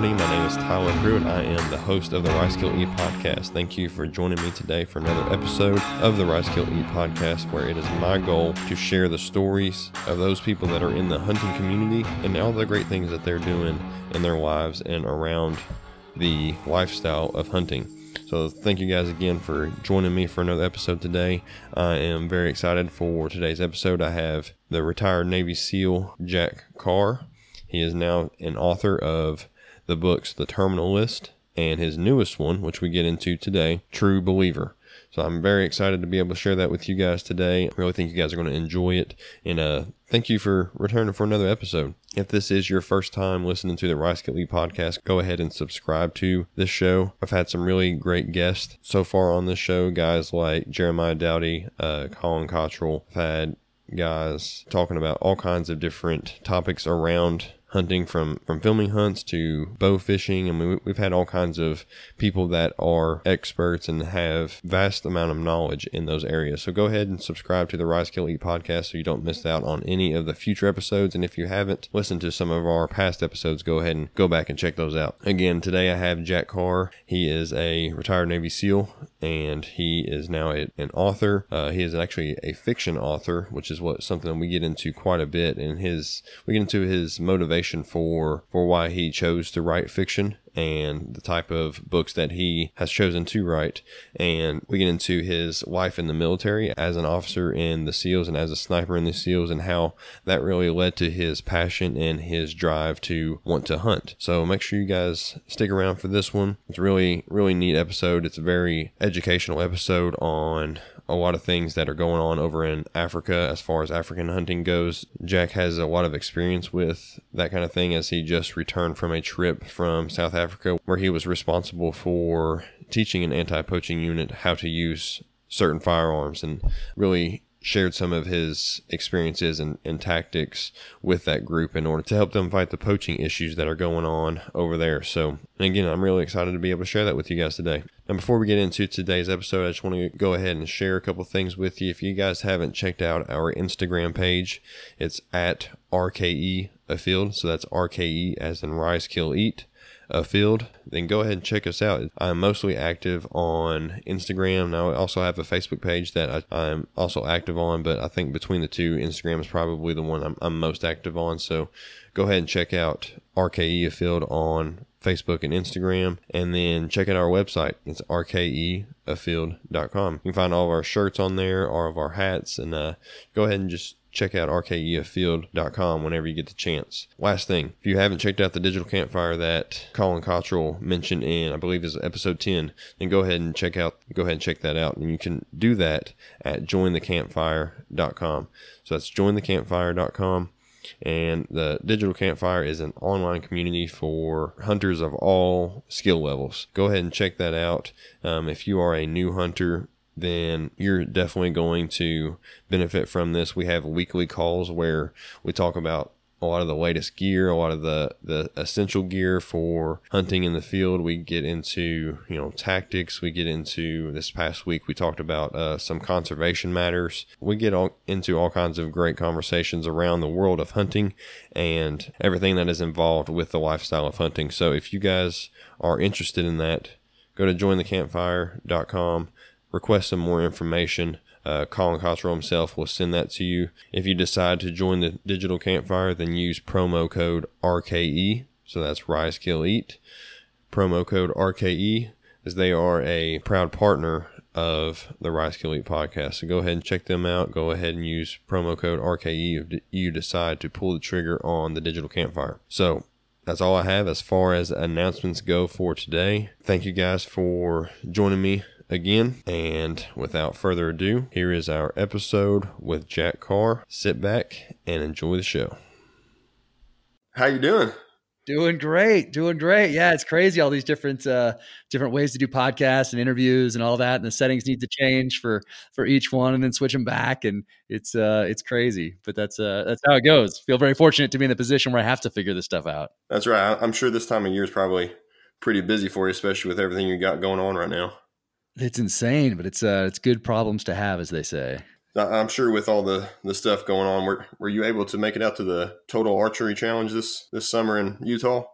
Everybody. My name is Tyler Pruitt. I am the host of the Rise Kill Eat podcast. Thank you for joining me today for another episode of the Rise Kill Eat podcast, where it is my goal to share the stories of those people that are in the hunting community and all the great things that they're doing in their lives and around the lifestyle of hunting. So, thank you guys again for joining me for another episode today. I am very excited for today's episode. I have the retired Navy SEAL Jack Carr. He is now an author of the books The Terminal List and his newest one, which we get into today, True Believer. So I'm very excited to be able to share that with you guys today. I really think you guys are going to enjoy it. And uh, thank you for returning for another episode. If this is your first time listening to the Rise Kill Eat podcast, go ahead and subscribe to this show. I've had some really great guests so far on this show, guys like Jeremiah Dowdy, uh, Colin Cottrell. I've had guys talking about all kinds of different topics around hunting from from filming hunts to bow fishing. I mean, we've had all kinds of people that are experts and have vast amount of knowledge in those areas. So go ahead and subscribe to the Rise kill eat podcast so you don't miss out on any of the future episodes. And if you haven't listened to some of our past episodes. Go ahead and go back and check those out. Again today i have jack carr. He is a retired navy seal and he is now a, an author. Uh, he is actually a fiction author which is what something we get into quite a bit and his we get into his motivation motivation for for why he chose to write fiction and the type of books that he has chosen to write. And we get into his life in the military as an officer in the SEALs and as a sniper in the SEALs and how that really led to his passion and his drive to want to hunt. So make sure you guys stick around for this one. It's really, really neat episode. It's a very educational episode on a lot of things that are going on over in Africa as far as African hunting goes. Jack has a lot of experience with that kind of thing as he just returned from a trip from South Africa where he was responsible for teaching an anti poaching unit how to use certain firearms and really shared some of his experiences and, and, tactics with that group in order to help them fight the poaching issues that are going on over there. So, again, I'm really excited to be able to share that with you guys today. And before we get into today's episode, I just want to go ahead and share a couple things with you. If you guys haven't checked out our Instagram page, it's at RKE Afield. So that's RKE as in rise, Kill Eat a field, then go ahead and check us out. I'm mostly active on Instagram. Now I also have a Facebook page that I, am also active on, but I think between the two, Instagram is probably the one I'm, I'm most active on. So go ahead and check out RKE Field on Facebook and Instagram, and then check out our website. It's rkeafield.com. You can find all of our shirts on there, all of our hats, and uh, go ahead and just check out rkeafield.com whenever you get the chance. Last thing, if you haven't checked out the digital campfire that Colin Cottrell mentioned in, I believe is episode 10, then go ahead and check out, go ahead and check that out. And you can do that at jointhecampfire.com. So that's jointhecampfire.com. And the digital campfire is an online community for hunters of all skill levels. Go ahead and check that out. Um, if you are a new hunter, then you're definitely going to benefit from this. We have weekly calls where we talk about a lot of the latest gear, a lot of the, the essential gear for hunting in the field. We get into, you know, tactics. We get into this past week, we talked about uh, some conservation matters. We get all, into all kinds of great conversations around the world of hunting and everything that is involved with the lifestyle of hunting. So if you guys are interested in that, go to jointhecampfire.com request some more information, uh, Colin Cottrell himself will send that to you. If you decide to join the digital campfire, then use promo code RKE. So that's Rise Kill Eat. Promo code RKE, as they are a proud partner of the Rise Kill Eat podcast. So go ahead and check them out. Go ahead and use promo code RKE if you decide to pull the trigger on the digital campfire. So that's all I have as far as announcements go for today. Thank you guys for joining me again. And without further ado, here is our episode with Jack Carr. Sit back and enjoy the show. How you doing? Doing great, doing great. Yeah, it's crazy all these different uh different ways to do podcasts and interviews and all that, and the settings need to change for for each one, and then switch them back, and it's uh it's crazy. But that's uh that's how it goes. Feel very fortunate to be in the position where I have to figure this stuff out. That's right. I'm sure this time of year is probably pretty busy for you, especially with everything you got going on right now. It's insane, but it's uh, it's good problems to have, as they say. I'm sure with all the, the stuff going on, were were you able to make it out to the total archery challenge this this summer in Utah?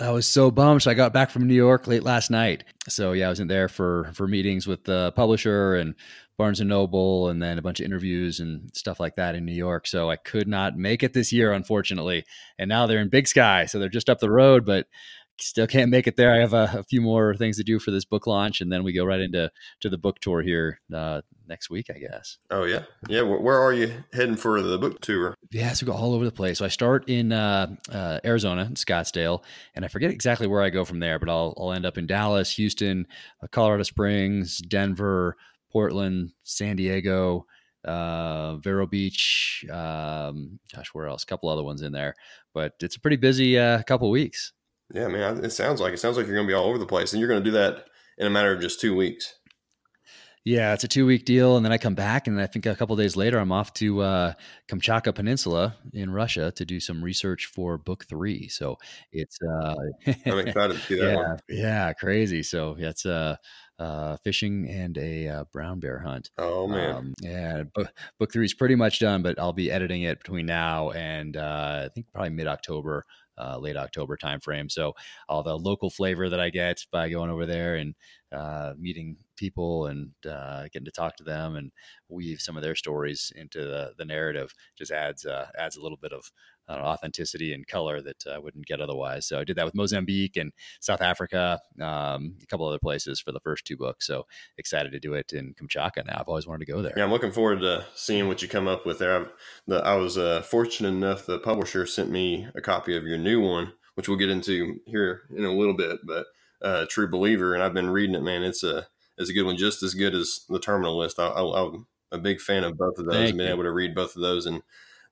I was so bummed. So I got back from New York late last night. So yeah, I wasn't there for for meetings with the publisher and Barnes and Noble, and then a bunch of interviews and stuff like that in New York. So I could not make it this year, unfortunately. And now they're in Big Sky, so they're just up the road, but still can't make it there. I have a, a few more things to do for this book launch, and then we go right into to the book tour here uh, next week, I guess. Oh yeah, yeah. Where are you heading for the book tour? Yeah, so we go all over the place. So I start in uh, uh, Arizona, in Scottsdale, and I forget exactly where I go from there, but I'll I'll end up in Dallas, Houston, uh, Colorado Springs, Denver, Portland, San Diego. Uh, Vero Beach, um, gosh, where else? A couple other ones in there, but it's a pretty busy uh, couple weeks. Yeah, man, it sounds like it sounds like you're going to be all over the place, and you're going to do that in a matter of just two weeks. Yeah, it's a two week deal, and then I come back, and I think a couple days later, I'm off to uh, Kamchatka Peninsula in Russia to do some research for book three. So it's uh, I'm excited to see that yeah, one. Yeah, crazy. So it's uh, uh, fishing and a uh, brown bear hunt. Oh man, um, yeah. Book, book three is pretty much done, but I'll be editing it between now and uh, I think probably mid October uh, late October timeframe. So all the local flavor that I get by going over there and uh, meeting people and uh, getting to talk to them and weave some of their stories into the, the narrative just adds uh, adds a little bit of uh, authenticity and color that I wouldn't get otherwise. So I did that with Mozambique and South Africa, um, a couple other places for the first two books. So excited to do it in Kamchatka now. I've always wanted to go there. Yeah, I'm looking forward to seeing what you come up with there. The, i was uh, fortunate enough the publisher sent me a copy of your new one, which we'll get into here in a little bit. But uh, True Believer, and I've been reading it. Man, it's a it's a good one, just as good as the Terminal List. I, am a big fan of both of those. Thank I've been you. able to read both of those, and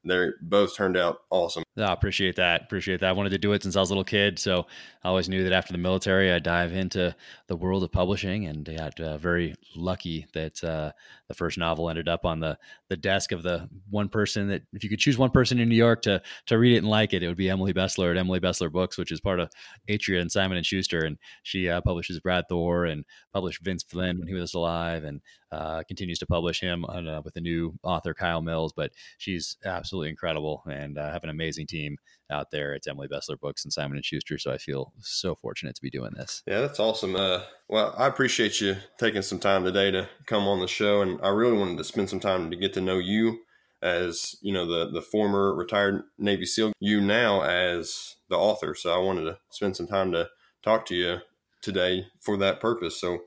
they're both turned out awesome. I appreciate that. Appreciate that. I wanted to do it since I was a little kid, so I always knew that after the military, I'd dive into the world of publishing, and got uh, very lucky that uh, the first novel ended up on the the desk of the one person that, if you could choose one person in New York to to read it and like it, it would be Emily Bestler at Emily Bestler Books, which is part of Atria and Simon and Schuster, and she uh, publishes Brad Thor and published Vince Flynn when he was alive, and uh, continues to publish him on, uh, with a new author Kyle Mills. But she's absolutely incredible and uh, have an amazing team out there. It's Emily Bestler Books and Simon and Schuster. So I feel so fortunate to be doing this. Yeah, that's awesome. Uh, well, I appreciate you taking some time today to come on the show, and I really wanted to spend some time to get to know you as you know the the former retired Navy SEAL, you now as the author. So I wanted to spend some time to talk to you today for that purpose. So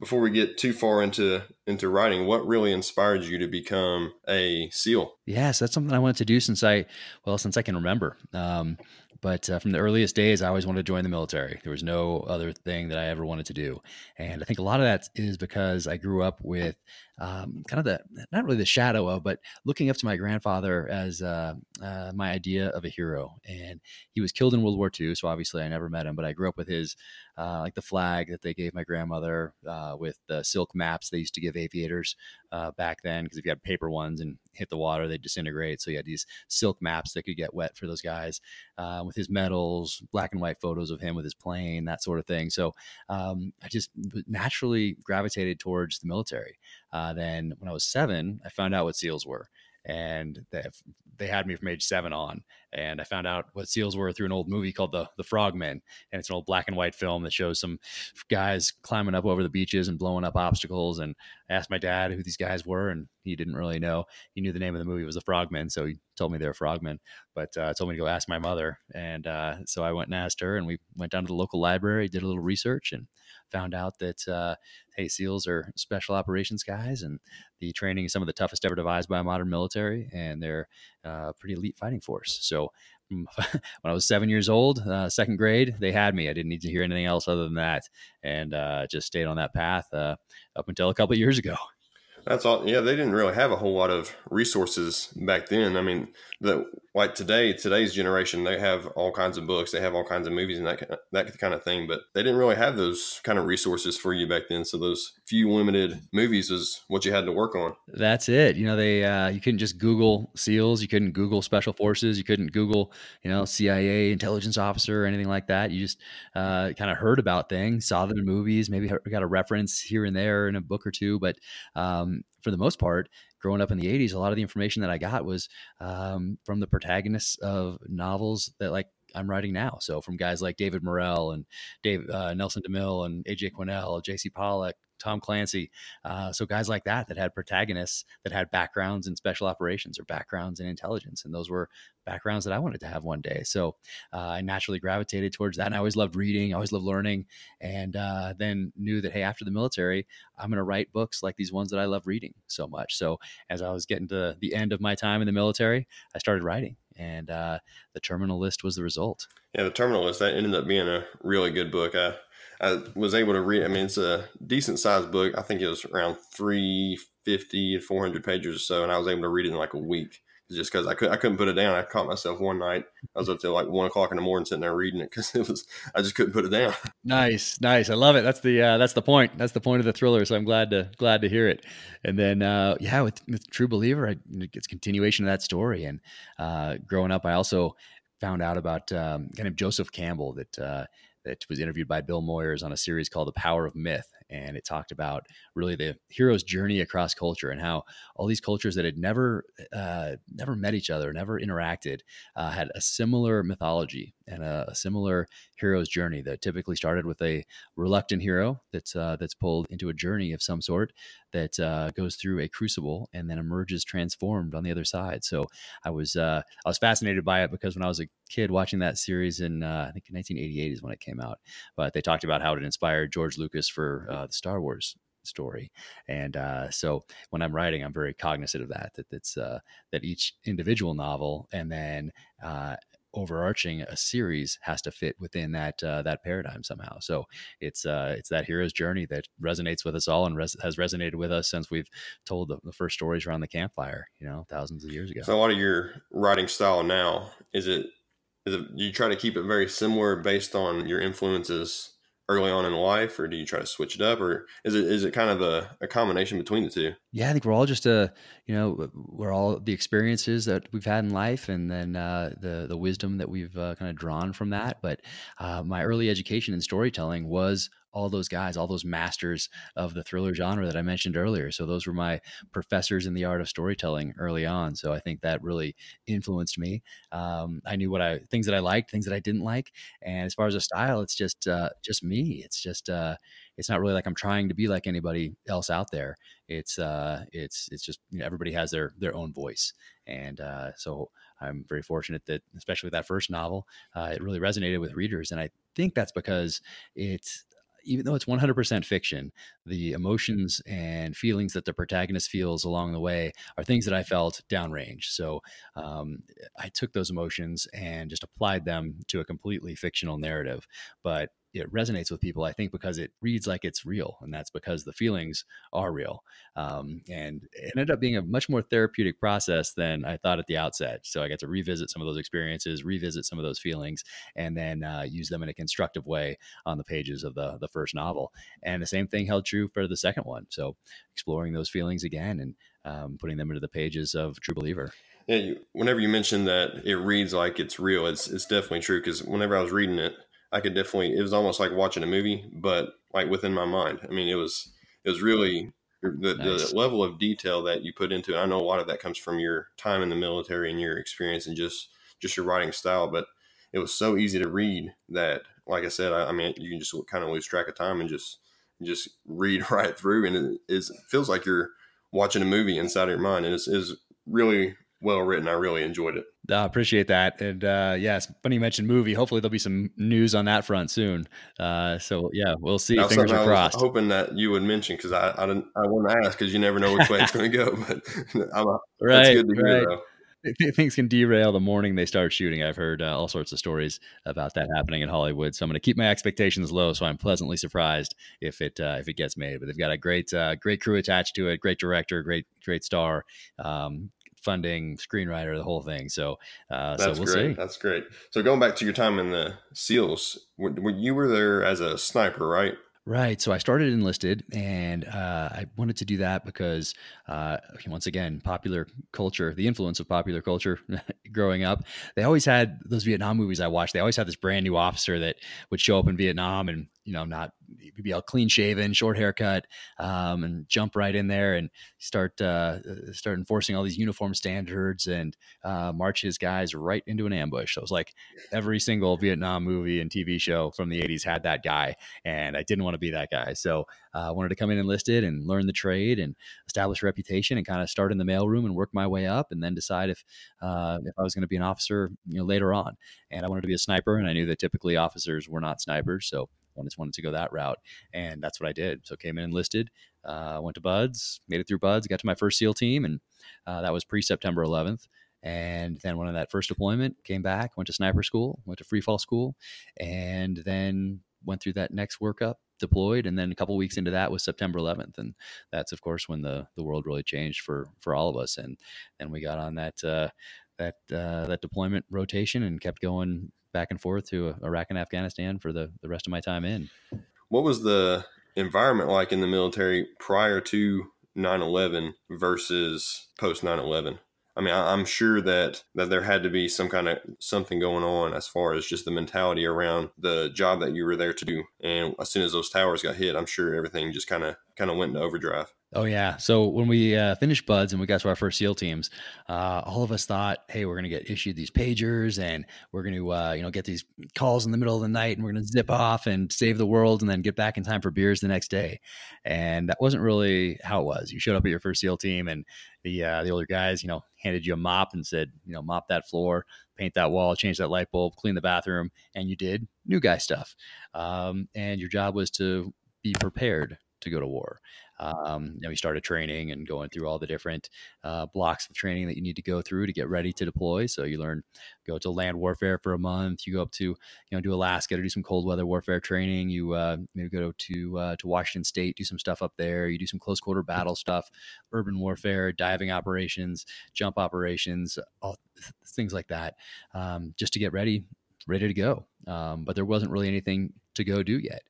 before we get too far into into writing, what really inspired you to become a SEAL? Yes, that's something I wanted to do since I well since I can remember. Um, but uh, from the earliest days, I always wanted to join the military. There was no other thing that I ever wanted to do, and I think a lot of that is because I grew up with um, kind of the not really the shadow of, but looking up to my grandfather as uh, uh, my idea of a hero. And he was killed in World War II, so obviously I never met him, but I grew up with his uh, like the flag that they gave my grandmother uh, with the silk maps they used to give aviators uh, back then. Because if you had paper ones and hit the water, they disintegrate. So you had these silk maps that could get wet for those guys uh, with his medals, black and white photos of him with his plane, that sort of thing. So um, I just naturally gravitated towards the military. Uh, then when I was seven, I found out what SEALs were and they have, they had me from age seven on. And I found out what seals were through an old movie called the the Frogmen, and it's an old black and white film that shows some guys climbing up over the beaches and blowing up obstacles. And I asked my dad who these guys were, and he didn't really know. He knew the name of the movie was the Frogmen, so he told me they were frogmen. But uh, told me to go ask my mother, and uh, so I went and asked her, and we went down to the local library, did a little research, and found out that uh, hey, SEALs are special operations guys, and the training is some of the toughest ever devised by a modern military, and they're uh, pretty elite fighting force. So mm, when I was seven years old, uh, second grade, they had me. I didn't need to hear anything else other than that, and uh, just stayed on that path uh, up until a couple years ago. That's all. Yeah, they didn't really have a whole lot of resources back then. I mean, the like today, today's generation, they have all kinds of books, they have all kinds of movies and that that kind of thing. But they didn't really have those kind of resources for you back then. So those few limited movies was what you had to work on. That's it. You know, they uh, you couldn't just Google SEALs, you couldn't Google Special Forces, you couldn't Google you know CIA intelligence officer or anything like that. You just uh, kind of heard about things, saw them in movies, maybe got a reference here and there in a book or two, but um, for the most part, growing up in the 80s, a lot of the information that I got was um, from the protagonists of novels that like I'm writing now. So from guys like David Morrell and Dave uh, Nelson DeMille and AJ Quinnell, J.C. Pollock, Tom Clancy. Uh, so guys like that that had protagonists that had backgrounds in special operations or backgrounds in intelligence, and those were backgrounds that I wanted to have one day. So uh, I naturally gravitated towards that. And I always loved reading. I always loved learning, and uh, then knew that hey, after the military, I'm going to write books like these ones that I love reading so much. So as I was getting to the end of my time in the military, I started writing and uh, the terminal list was the result. Yeah, the terminal list that ended up being a really good book. I I was able to read. I mean, it's a decent sized book. I think it was around 350 to 400 pages or so, and I was able to read it in like a week just because I could I couldn't put it down. I caught myself one night. I was up till like one o'clock in the morning sitting there reading it because it was I just couldn't put it down. Nice, nice. I love it. That's the uh, that's the point. That's the point of the thriller. So I'm glad to glad to hear it. And then uh, yeah, with, with True Believer, I, it's continuation of that story. And uh, growing up, I also found out about um, kind of Joseph Campbell that uh, that was interviewed by Bill Moyers on a series called The Power of Myth. And it talked about really the hero's journey across culture and how all these cultures that had never, uh, never met each other, never interacted, uh, had a similar mythology and a, a, similar hero's journey that typically started with a reluctant hero that's uh, that's pulled into a journey of some sort that uh, goes through a crucible and then emerges transformed on the other side. So I was uh, I was fascinated by it because when I was a kid watching that series in uh, I think 1988 is when it came out, but they talked about how it inspired George Lucas for uh, the Star Wars story. And uh, so when I'm writing, I'm very cognizant of that, that it's uh, that each individual novel and then uh, overarching a series has to fit within that uh, that paradigm somehow. So it's uh, it's that hero's journey that resonates with us all and res- has resonated with us since we've told the, the, first stories around the campfire, you know, thousands of years ago. So a lot of your writing style now is it is it you try to keep it very similar based on your influences early on in life, or do you try to switch it up, or is it is it kind of a, a combination between the two? Yeah, I think we're all just a uh, you know we're all the experiences that we've had in life, and then uh, the the wisdom that we've uh, kind of drawn from that. But uh, my early education in storytelling was all those guys, all those masters of the thriller genre that I mentioned earlier. So those were my professors in the art of storytelling early on. So I think that really influenced me. Um, I knew what I things that I liked, things that I didn't like, and as far as a style, it's just uh, just me. It's just uh, it's not really like I'm trying to be like anybody else out there. It's uh, it's it's just you know, everybody has their their own voice, and uh, so I'm very fortunate that, especially with that first novel, uh, it really resonated with readers, and I think that's because it's even though it's 100% fiction, the emotions and feelings that the protagonist feels along the way are things that I felt downrange. So um, I took those emotions and just applied them to a completely fictional narrative. But it resonates with people, I think, because it reads like it's real, and that's because the feelings are real. Um, and it ended up being a much more therapeutic process than I thought at the outset. So I got to revisit some of those experiences, revisit some of those feelings, and then uh, use them in a constructive way on the pages of the the first novel. And the same thing held true for the second one. So exploring those feelings again and um, putting them into the pages of True Believer. Yeah, whenever you mentioned that it reads like it's real, it's it's definitely true. Because whenever I was reading it I could definitely. It was almost like watching a movie, but like within my mind. I mean, it was it was really er, the, nice. the level of detail that you put into it. I know a lot of that comes from your time in the military and your experience and just just your writing style, but it was so easy to read that, like I said, I, I mean, you can just kind of lose track of time and just just read right through, and it, it feels like you're watching a movie inside of your mind, and it's, it's really well written. I really enjoyed it. I appreciate that. And uh, yes, funny you mentioned movie. Hopefully there'll be some news on that front soon. Uh, so yeah, we'll see. Now, Fingers are crossed. hoping that you would mention because I I, didn't, I want to ask because you never know which way it's going to go. But I'm a, right, good to right. though things can derail the morning they start shooting. I've heard uh, all sorts of stories about that happening in Hollywood. So I'm going to keep my expectations low. So I'm pleasantly surprised if it uh, if it gets made. But they've got a great uh, great crew attached to it, great director, great great star. Um, funding, screenwriter, the whole thing. So, uh, that's so we'll great. See. That's great. So going back to your time in the SEALs, when you were there as a sniper, right? Right. So I started enlisted, and uh, I wanted to do that because, uh, once again, popular culture, the influence of popular culture growing up, they always had those Vietnam movies I watched. They always had this brand new officer that would show up in Vietnam and, you know, not be all clean shaven, short haircut, um, and jump right in there and start uh, start enforcing all these uniform standards and uh, march his guys right into an ambush. So it was like every single Vietnam movie and TV show from the 80s had that guy, and I didn't want to be that guy. So uh, I wanted to come in enlisted and learn the trade and establish a reputation and kind of start in the mailroom and work my way up, and then decide if uh, if I was going to be an officer, you know, later on. And I wanted to be a sniper, and I knew that typically officers were not snipers, so Just wanted to go that route, and that's what I did. So came in enlisted, uh, went to BUD/S, made it through BUD/S, got to my first SEAL team, and uh, that was pre September 11th. And then went on that first deployment, came back, went to sniper school, went to free fall school, and then went through that next workup, deployed, and then a couple weeks into that was September 11th, and that's of course when the the world really changed for for all of us. And then we got on that uh, that uh, that deployment rotation and kept going back and forth to uh, Iraq and Afghanistan for the the rest of my time in. What was the environment like in the military prior to 9/11 versus post 9/11? I mean, I, am sure that that there had to be some kind of something going on as far as just the mentality around the job that you were there to do. And as soon as those towers got hit, I'm sure everything just kind of kind of went into overdrive. Oh yeah. So when we uh, finished BUD/S and we got to our first SEAL teams, uh, all of us thought, "Hey, we're gonna get issued these pagers, and we're gonna, uh, you know, get these calls in the middle of the night, and we're gonna zip off and save the world, and then get back in time for beers the next day." And that wasn't really how it was. You showed up at your first SEAL team, and the uh, the older guys, you know, handed you a mop and said, you know, mop that floor, paint that wall, change that light bulb, clean the bathroom, and you did new guy stuff. Um, and your job was to be prepared to go to war. Um, know, we started training and going through all the different uh, blocks of training that you need to go through to get ready to deploy. So you learn, go to land warfare for a month. You go up to, you know, do Alaska to do some cold weather warfare training. You uh, maybe go to uh, to Washington State, do some stuff up there. You do some close quarter battle stuff, urban warfare, diving operations, jump operations, all things like that, um, just to get ready ready to go. Um, but there wasn't really anything to go do yet.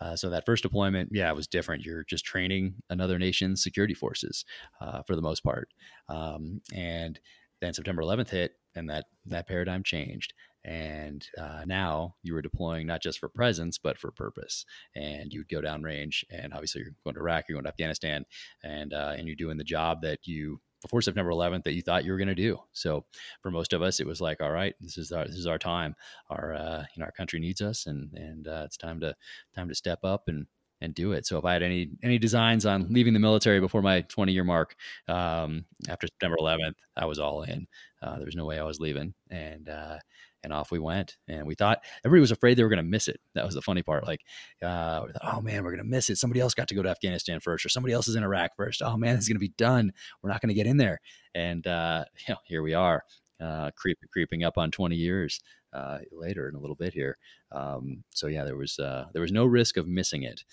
Uh, so that first deployment, yeah, it was different. You're just training another nation's security forces uh, for the most part. Um, and then September 11th hit, and that that paradigm changed. And uh, now you were deploying not just for presence, but for purpose. And you'd go downrange, and obviously you're going to Iraq, you're going to Afghanistan, and uh, and you're doing the job that you before September 11th that you thought you were going to do. So for most of us, it was like, all right, this is our this is our time. Our uh, you know our country needs us, and and uh, it's time to time to step up and and do it. So if I had any any designs on leaving the military before my 20 year mark um, after September 11th, I was all in. Uh, there was no way I was leaving, and uh, and off we went. And we thought everybody was afraid they were going to miss it. That was the funny part. Like, uh, thought, oh man, we're going to miss it. Somebody else got to go to Afghanistan first, or somebody else is in Iraq first. Oh man, it's going to be done. We're not going to get in there. And uh, you know, here we are, uh, creep, creeping up on 20 years uh, later in a little bit here. Um, so yeah, there was uh, there was no risk of missing it.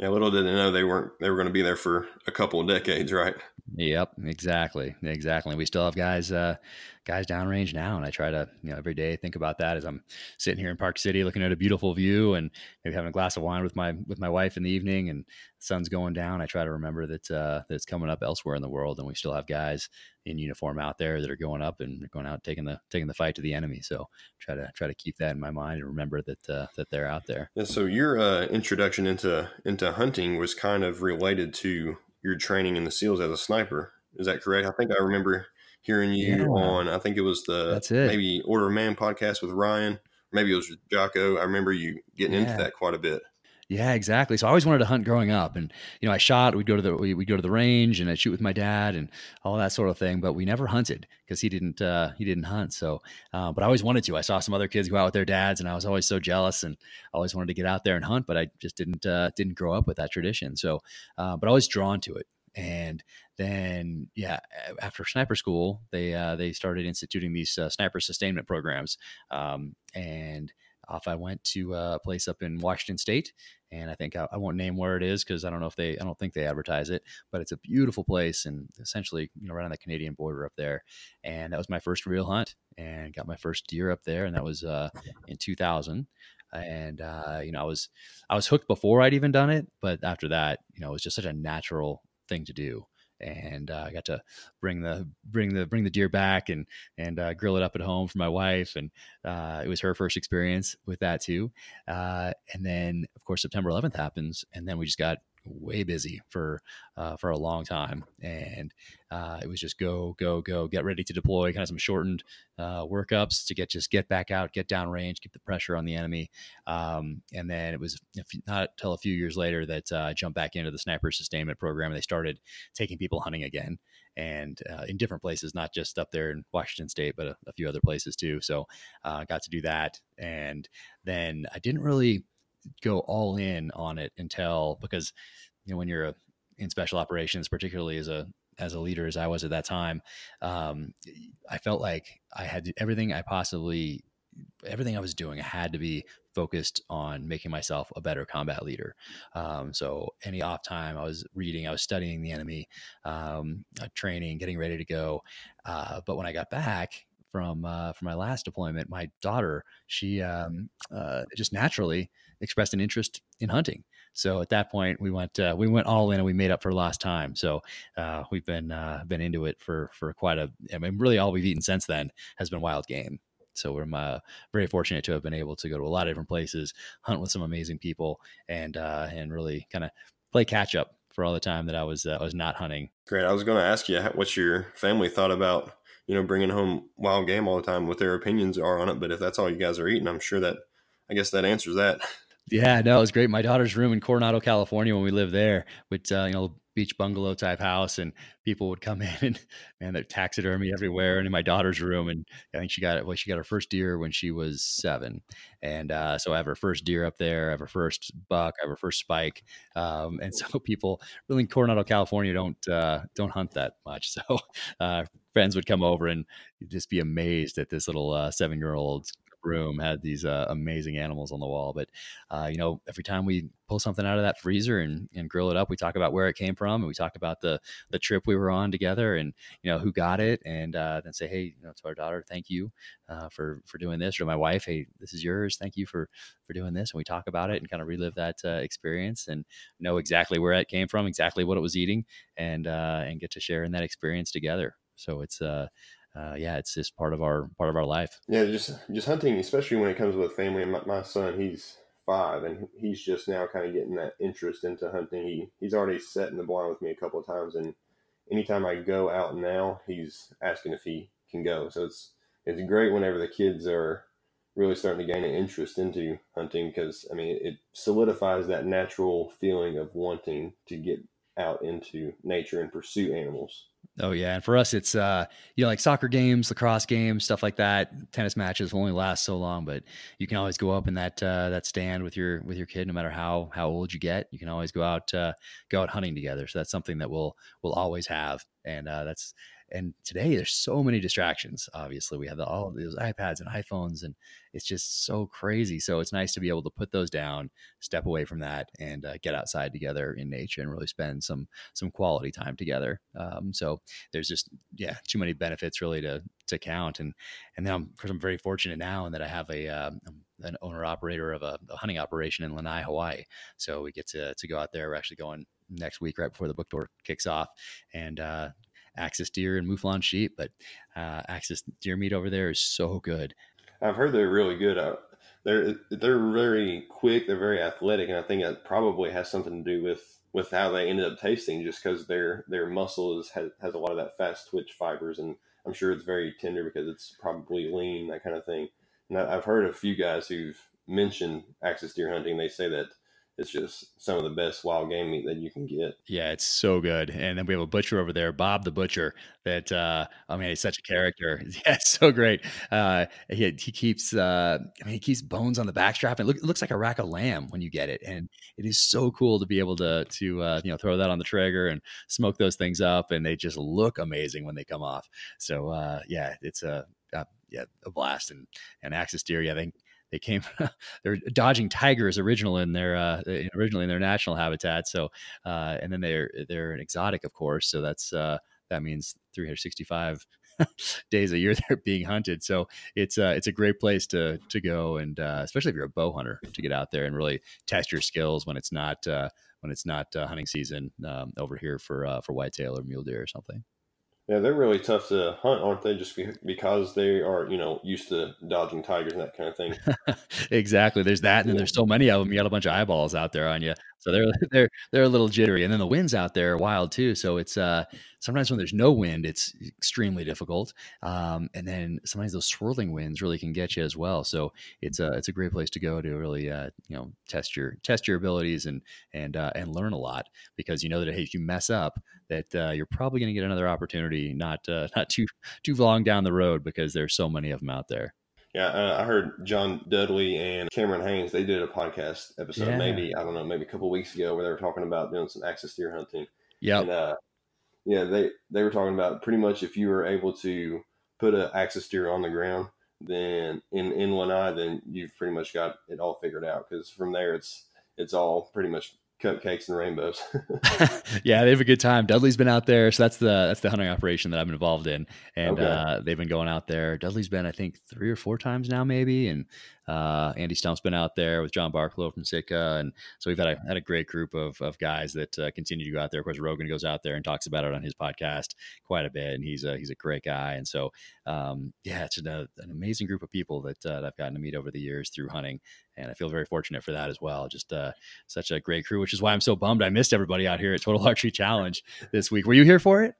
Yeah, little did they know they weren't they were going to be there for a couple of decades, right? Yep, exactly, exactly. We still have guys uh, guys downrange now, and I try to you know every day think about that as I'm sitting here in Park City looking at a beautiful view and maybe having a glass of wine with my with my wife in the evening, and the sun's going down. I try to remember that uh, that it's coming up elsewhere in the world, and we still have guys in uniform out there that are going up and going out taking the taking the fight to the enemy. So try to try to keep that in my mind and remember that uh, that they're out there. Yeah. So your uh, introduction into into hunting was kind of related to your training in the SEALs as a sniper. Is that correct? I think I remember hearing you yeah. on. I think it was the That's it. maybe Order of Man podcast with Ryan. Maybe it was Jocko. I remember you getting yeah. into that quite a bit. Yeah, exactly. So I always wanted to hunt growing up, and you know, I shot. We'd go to the we, would go to the range, and I'd shoot with my dad, and all that sort of thing. But we never hunted because he didn't uh, he didn't hunt. So, uh, but I always wanted to. I saw some other kids go out with their dads, and I was always so jealous, and I always wanted to get out there and hunt. But I just didn't uh, didn't grow up with that tradition. So, uh, but I was drawn to it and then yeah after sniper school they uh, they started instituting these uh, sniper sustainment programs um, and off i went to a place up in washington state and i think i, I won't name where it is because i don't know if they i don't think they advertise it but it's a beautiful place and essentially you know right on the canadian border up there and that was my first real hunt and got my first deer up there and that was uh, in 2000 and uh, you know i was i was hooked before i'd even done it but after that you know it was just such a natural thing to do and uh, I got to bring the bring the bring the deer back and and uh, grill it up at home for my wife, and uh, it was her first experience with that too. Uh, and then of course September 11th happens, and then we just got way busy for uh, for a long time, and uh, it was just go go go, get ready to deploy, kind of some shortened uh, workups to get just get back out, get down range, keep the pressure on the enemy, um, and then it was not until a few years later that uh, I jumped back into the sniper sustainment program, and they started taking people hunting again, and uh, in different places, not just up there in Washington State, but a, a few other places too. So I uh, got to do that, and then I didn't really go all in on it until because you know when you're a, in special operations, particularly as a as a leader as I was at that time, um, I felt like I had everything I possibly everything I was doing I had to be focused on making myself a better combat leader. Um, so any off time, I was reading, I was studying the enemy, um, uh, training, getting ready to go. Uh, but when I got back, from uh, from my last deployment, my daughter she um, uh, just naturally expressed an interest in hunting. So at that point, we went uh, we went all in and we made up for lost time. So uh, we've been uh, been into it for for quite a. I mean, really, all we've eaten since then has been wild game. So we're uh, very fortunate to have been able to go to a lot of different places, hunt with some amazing people, and uh, and really kind of play catch up for all the time that I was uh, I was not hunting. Great. I was going to ask you what your family thought about you know bringing home wild game all the time, what their opinions are on it. But if that's all you guys are eating, I'm sure that I guess that answers that. Yeah, no, it was great. My daughter's room in Coronado, California, when we lived there, with uh, you know beach bungalow type house, and people would come in and man, there's taxidermy everywhere. And in my daughter's room, and I think she got it. well, she got her first deer when she was seven, and uh, so I have her first deer up there, I have her first buck, I have her first spike, um, and so people really in Coronado, California, don't uh, don't hunt that much. So uh, friends would come over and just be amazed at this little uh, seven year old room had these uh, amazing animals on the wall. But uh, you know, every time we pull something out of that freezer and, and grill it up, we talk about where it came from, and we talk about the the trip we were on together, and you know who got it, and uh, then say, hey, you know, to our daughter, thank you uh, for for doing this, or to my wife, hey, this is yours, thank you for for doing this, and we talk about it and kind of relive that uh, experience and know exactly where it came from, exactly what it was eating, and uh, and get to share in that experience together. So it's uh, uh, yeah, it's just part of our part of our life. Yeah, just just hunting, especially when it comes with family. My, my son, he's five, and he's just now kind of getting that interest into hunting. He he's already set in the blind with me a couple of times, and anytime I go out now, he's asking if he can go. So it's it's great whenever the kids are really starting to gain an interest into hunting because I mean it solidifies that natural feeling of wanting to get out into nature and pursue animals. Oh yeah, and for us, it's uh, you know like soccer games, lacrosse games, stuff like that. Tennis matches will only last so long, but you can always go up in that uh, that stand with your with your kid, no matter how how old you get. You can always go out uh, go out hunting together. So that's something that we'll we'll always have, and uh, that's and today there's so many distractions obviously. We have the, all those ipads and iphones and it's just so crazy. So it's nice to be able to put those down step away from that and uh, get outside together in nature and really spend some some quality time together. Um, so there's just yeah too many benefits really to to count. And and then I'm, of course i'm very fortunate now in that i have a um, an owner operator of a, a, hunting operation in lanai hawaii. So we get to, to go out there. We're actually going next week right before the book tour kicks off. And uh, Axis deer and mouflon sheep, but uh, Axis deer meat over there is so good. I've heard they're really good. Uh, they're they're very quick. They're very athletic, and I think that probably has something to do with with how they ended up tasting, just because their their muscle is, has, has a lot of that fast twitch fibers, and I'm sure it's very tender because it's probably lean, that kind of thing. And I've heard a few guys who've mentioned axis deer hunting. They say that it's just some of the best wild game meat that you can get. Yeah, it's so good. And then we have a butcher over there, Bob the butcher. That uh, I mean, he's such a character. Yeah, so great. Uh, he he keeps uh, I mean, he keeps bones on the backstrap, and look, it looks like a rack of lamb when you get it. And it is so cool to be able to to uh, you know throw that on the Traeger and smoke those things up, and they just look amazing when they come off. So uh, yeah, it's a uh, yeah a blast. And and Axis deer, yeah, they they came they're dodging tigers original in their uh, originally in their national habitat so uh, and then they're they're an exotic of course so that's uh, that means 365 days a year they're being hunted. So it's uh, it's a great place to to go, and uh, especially if you're a bow hunter, to get out there and really test your skills when it's not uh, when it's not uh, hunting season um, over here for uh, for whitetail or mule deer or something. Yeah, they're really tough to hunt, aren't they? Just because they are, you know, used to dodging tigers and that kind of thing. exactly. There's that, and then there's so many of them. You got a bunch of eyeballs out there on you, so they're they're they're a little jittery. And then the winds out there are wild too. So it's uh sometimes when there's no wind, it's extremely difficult. Um, and then sometimes those swirling winds really can get you as well. So it's a it's a great place to go to really uh, you know test your test your abilities and and uh, and learn a lot because you know that hey, if you mess up, that uh, you're probably going to get another opportunity not uh, not too too long down the road because there's so many of them out there. Yeah, uh, I heard John Dudley and Cameron Hanes. They did a podcast episode, yeah. maybe I don't know, maybe a couple weeks ago, where they were talking about doing some axis deer hunting. Yeah, and uh, yeah, they they were talking about pretty much if you were able to put an axis deer on the ground, then in in Lanai, then you've pretty much got it all figured out because from there it's it's all pretty much cupcakes and rainbows. yeah, they have a good time. Dudley's been out there, so that's the that's the hunting operation that I'm involved in, and okay. uh, they've been going out there. Dudley's been, I think, three or four times now, maybe, and uh, Andy Stumpf's been out there with John Barklow from Sitka, and so we've had a had a great group of of guys that uh, continue to go out there. Of course, Rogan goes out there and talks about it on his podcast quite a bit, and he's a he's a great guy. And so, um, yeah, it's an, uh, an amazing group of people that, uh, that I've gotten to meet over the years through hunting, and I feel very fortunate for that as well. Just uh, such a great crew, which is why I'm so bummed I missed everybody out here at Total Archery Challenge this week. Were you here for it?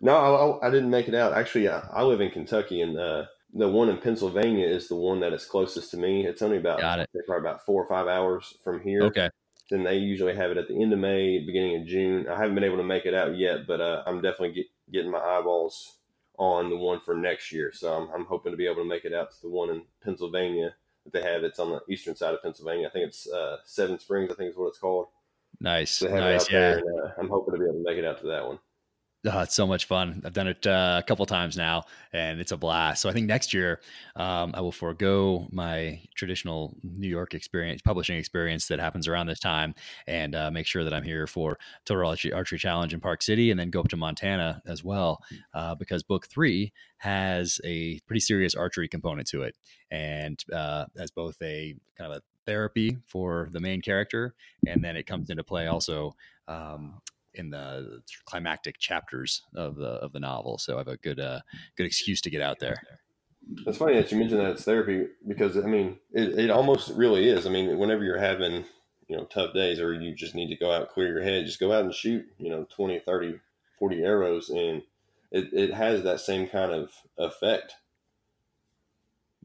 No, I, I didn't make it out. Actually, I, I live in Kentucky, and uh, the one in Pennsylvania is the one that is closest to me. It's only about Got it. probably about four or five hours from here. Okay. Then they usually have it at the end of May, beginning of June. I haven't been able to make it out yet, but uh, I'm definitely get, getting my eyeballs on the one for next year. So I'm, I'm, hoping to be able to make it out to the one in Pennsylvania that they have. It's on the eastern side of Pennsylvania. I think it's uh, Seven Springs. I think is what it's called. Nice, nice. yeah, and, uh, I'm hoping to be able to make it out to that one. Oh, it's so much fun. I've done it uh, a couple times now, and it's a blast. So I think next year um, I will forego my traditional New York experience, publishing experience that happens around this time, and uh, make sure that I'm here for Total Archery, Challenge in Park City, and then go up to Montana as well, uh, because Book Three has a pretty serious archery component to it, and uh, as both a kind of a therapy for the main character, and then it comes into play also um, in the climactic chapters of the of the novel. So I have a good uh, good excuse to get out there. It's funny that you mentioned that it's therapy because I mean it, it almost really is. I mean, whenever you're having you know tough days or you just need to go out clear your head, just go out and shoot you know 20, 30, 40 arrows, and it, it has that same kind of effect.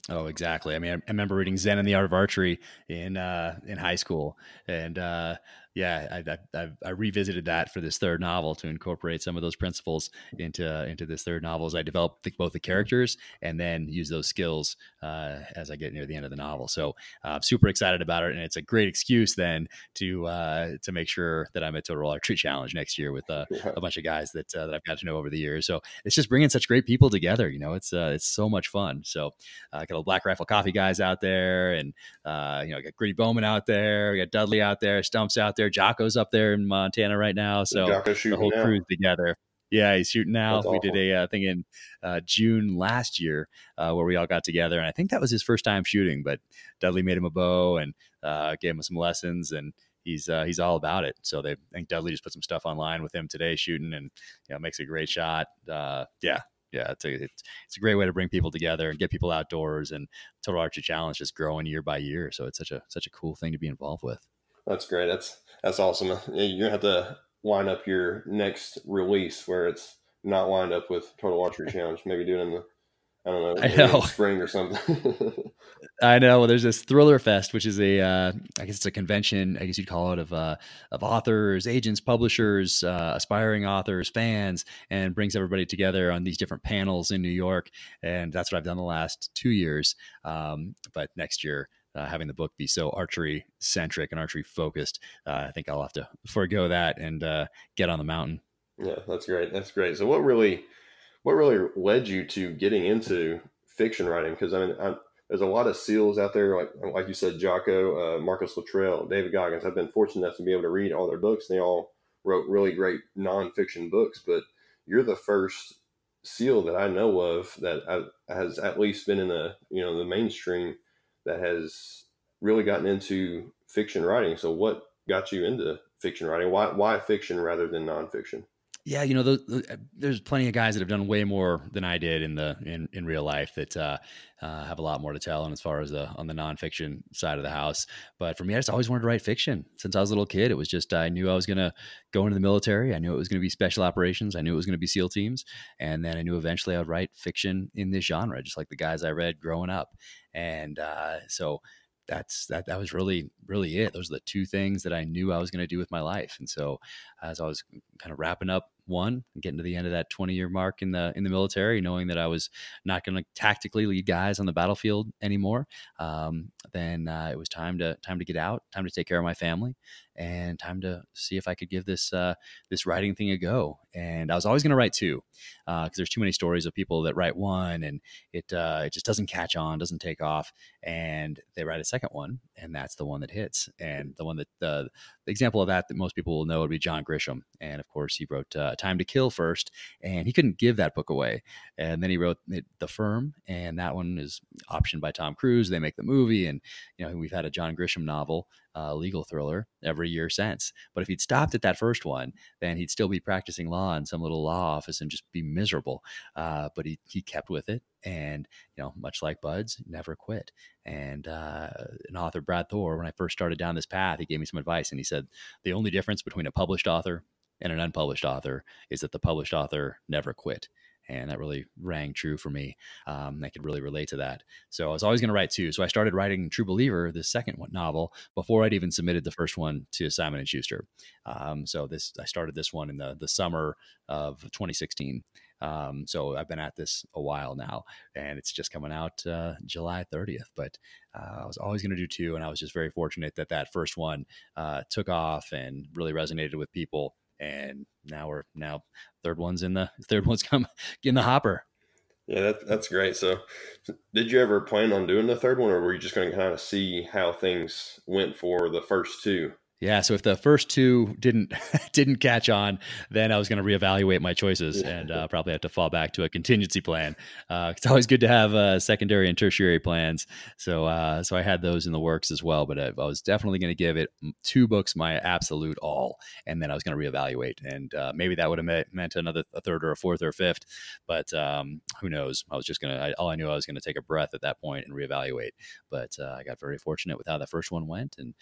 Oh, exactly. I mean, I, I remember reading Zen and the Art of Archery in uh, in high school, and uh, yeah, I, I, I, revisited that for this third novel to incorporate some of those principles into into this third novel as I develop the, both the characters and then use those skills uh, as I get near the end of the novel. So I'm uh, super excited about it, and it's a great excuse then to uh, to make sure that I'm at Total Archery Challenge next year with uh, a bunch of guys that uh, that I've got to know over the years. So it's just bringing such great people together. You know, it's uh, it's so much fun. So I got a Black Rifle Coffee guys out there, and you know, I got Gritty Bowmen out there, we got Dudley out there, Stumpf's out there there. Jocko's up there in Montana right now, so the whole now. crew's together. Yeah, he's shooting now. we did a uh, thing in uh, June last year uh, where we all got together, and I think that was his first time shooting. But Dudley made him a bow and uh, gave him some lessons, and he's uh, he's all about it. So they I think Dudley just put some stuff online with him today shooting, and you know makes a great shot. Uh, yeah, yeah, it's a it's, it's a great way to bring people together and get people outdoors. And Total Archery Challenge is growing year by year, so it's such a such a cool thing to be involved with. That's great. That's that's awesome. You're gonna have to line up your next release where it's not lined up with Total Archery Challenge. Maybe do it in the I don't know, I know. spring or something. I know. Well, there's this Thriller Fest, which is a, uh, I guess it's a convention, I guess you'd call it, of uh, of authors, agents, publishers, uh, aspiring authors, fans, and brings everybody together on these different panels in New York. And that's what I've done the last two years. Um, but next year, uh, having the book be so archery centric and archery focused, uh, I think I'll have to forego that and uh, get on the mountain. Yeah, that's great. That's great. So, what really, what really led you to getting into fiction writing? Because I mean, I, there's a lot of seals out there, like like you said, Jocko, uh, Marcus Luttrell, David Goggins. I've been fortunate enough to be able to read all their books. They all wrote really great nonfiction books, but you're the first SEAL that I know of that has at least been in the you know the mainstream that has really gotten into fiction writing. So, what got you into fiction writing? Why why fiction rather than nonfiction? Yeah, you know, the, the, uh, there's plenty of guys that have done way more than I did in the in, in real life that uh, uh, have a lot more to tell. And as far as the on the nonfiction side of the house, but for me, I just always wanted to write fiction since I was a little kid. It was just I knew I was going to go into the military. I knew it was going to be special operations. I knew it was going to be SEAL teams, and then I knew eventually I would write fiction in this genre, just like the guys I read growing up. And uh, so that's that that was really really it those are the two things that i knew i was going to do with my life and so as i was kind of wrapping up one getting to the end of that 20 year mark in the in the military knowing that i was not going to tactically lead guys on the battlefield anymore um, then uh, it was time to time to get out time to take care of my family and time to see if i could give this uh, this writing thing a go. And i was always going to write two because uh, there's too many stories of people that write one and it uh, it just doesn't catch on doesn't take off and they write a second one and that's the one that hits and the one that the, the example of that that most people will know would be john grisham and of course he wrote uh, Time to Kill first, and he couldn't give that book away. And then he wrote The Firm, and that one is optioned by Tom Cruise. They make the movie, and you know we've had a John Grisham novel, uh, legal thriller, every year since. But if he'd stopped at that first one, then he'd still be practicing law in some little law office and just be miserable. Uh, but he he kept with it, and you know, much like BUD/S, never quit. And uh, an author, Brad Thor, when I first started down this path, he gave me some advice, and he said the only difference between a published author and an unpublished author is that the published author never quit. And that really rang true for me. Um, I could really relate to that. So I was always going to write two. So I started writing True Believer, the second novel, before I'd even submitted the first one to Simon and Schuster. Um, so this I started this one in the the summer of 2016. Um, so I've been at this a while now, and it's just coming out uh, July 30th. But uh, I was always going to do two, and I was just very fortunate that that first one uh, took off and really resonated with people and now we're now third one's in the third one's come in the hopper. Yeah, that, that's great. So, did you ever plan on doing the third one, or were you just going to kind of see how things went for the first two? Yeah, so if the first two didn't didn't catch on, then I was going to reevaluate my choices and uh, probably have to fall back to a contingency plan. Uh, it's always good to have uh, secondary and tertiary plans. So uh, so I had those in the works as well, but I, I was definitely going to give it two books my absolute all, and then I was going to reevaluate, and uh, maybe that would have meant, meant another a third or a fourth or a fifth, but um, who knows? I was just going to all I knew I was going to take a breath at that point and reevaluate. But uh, I got very fortunate with how the first one went, and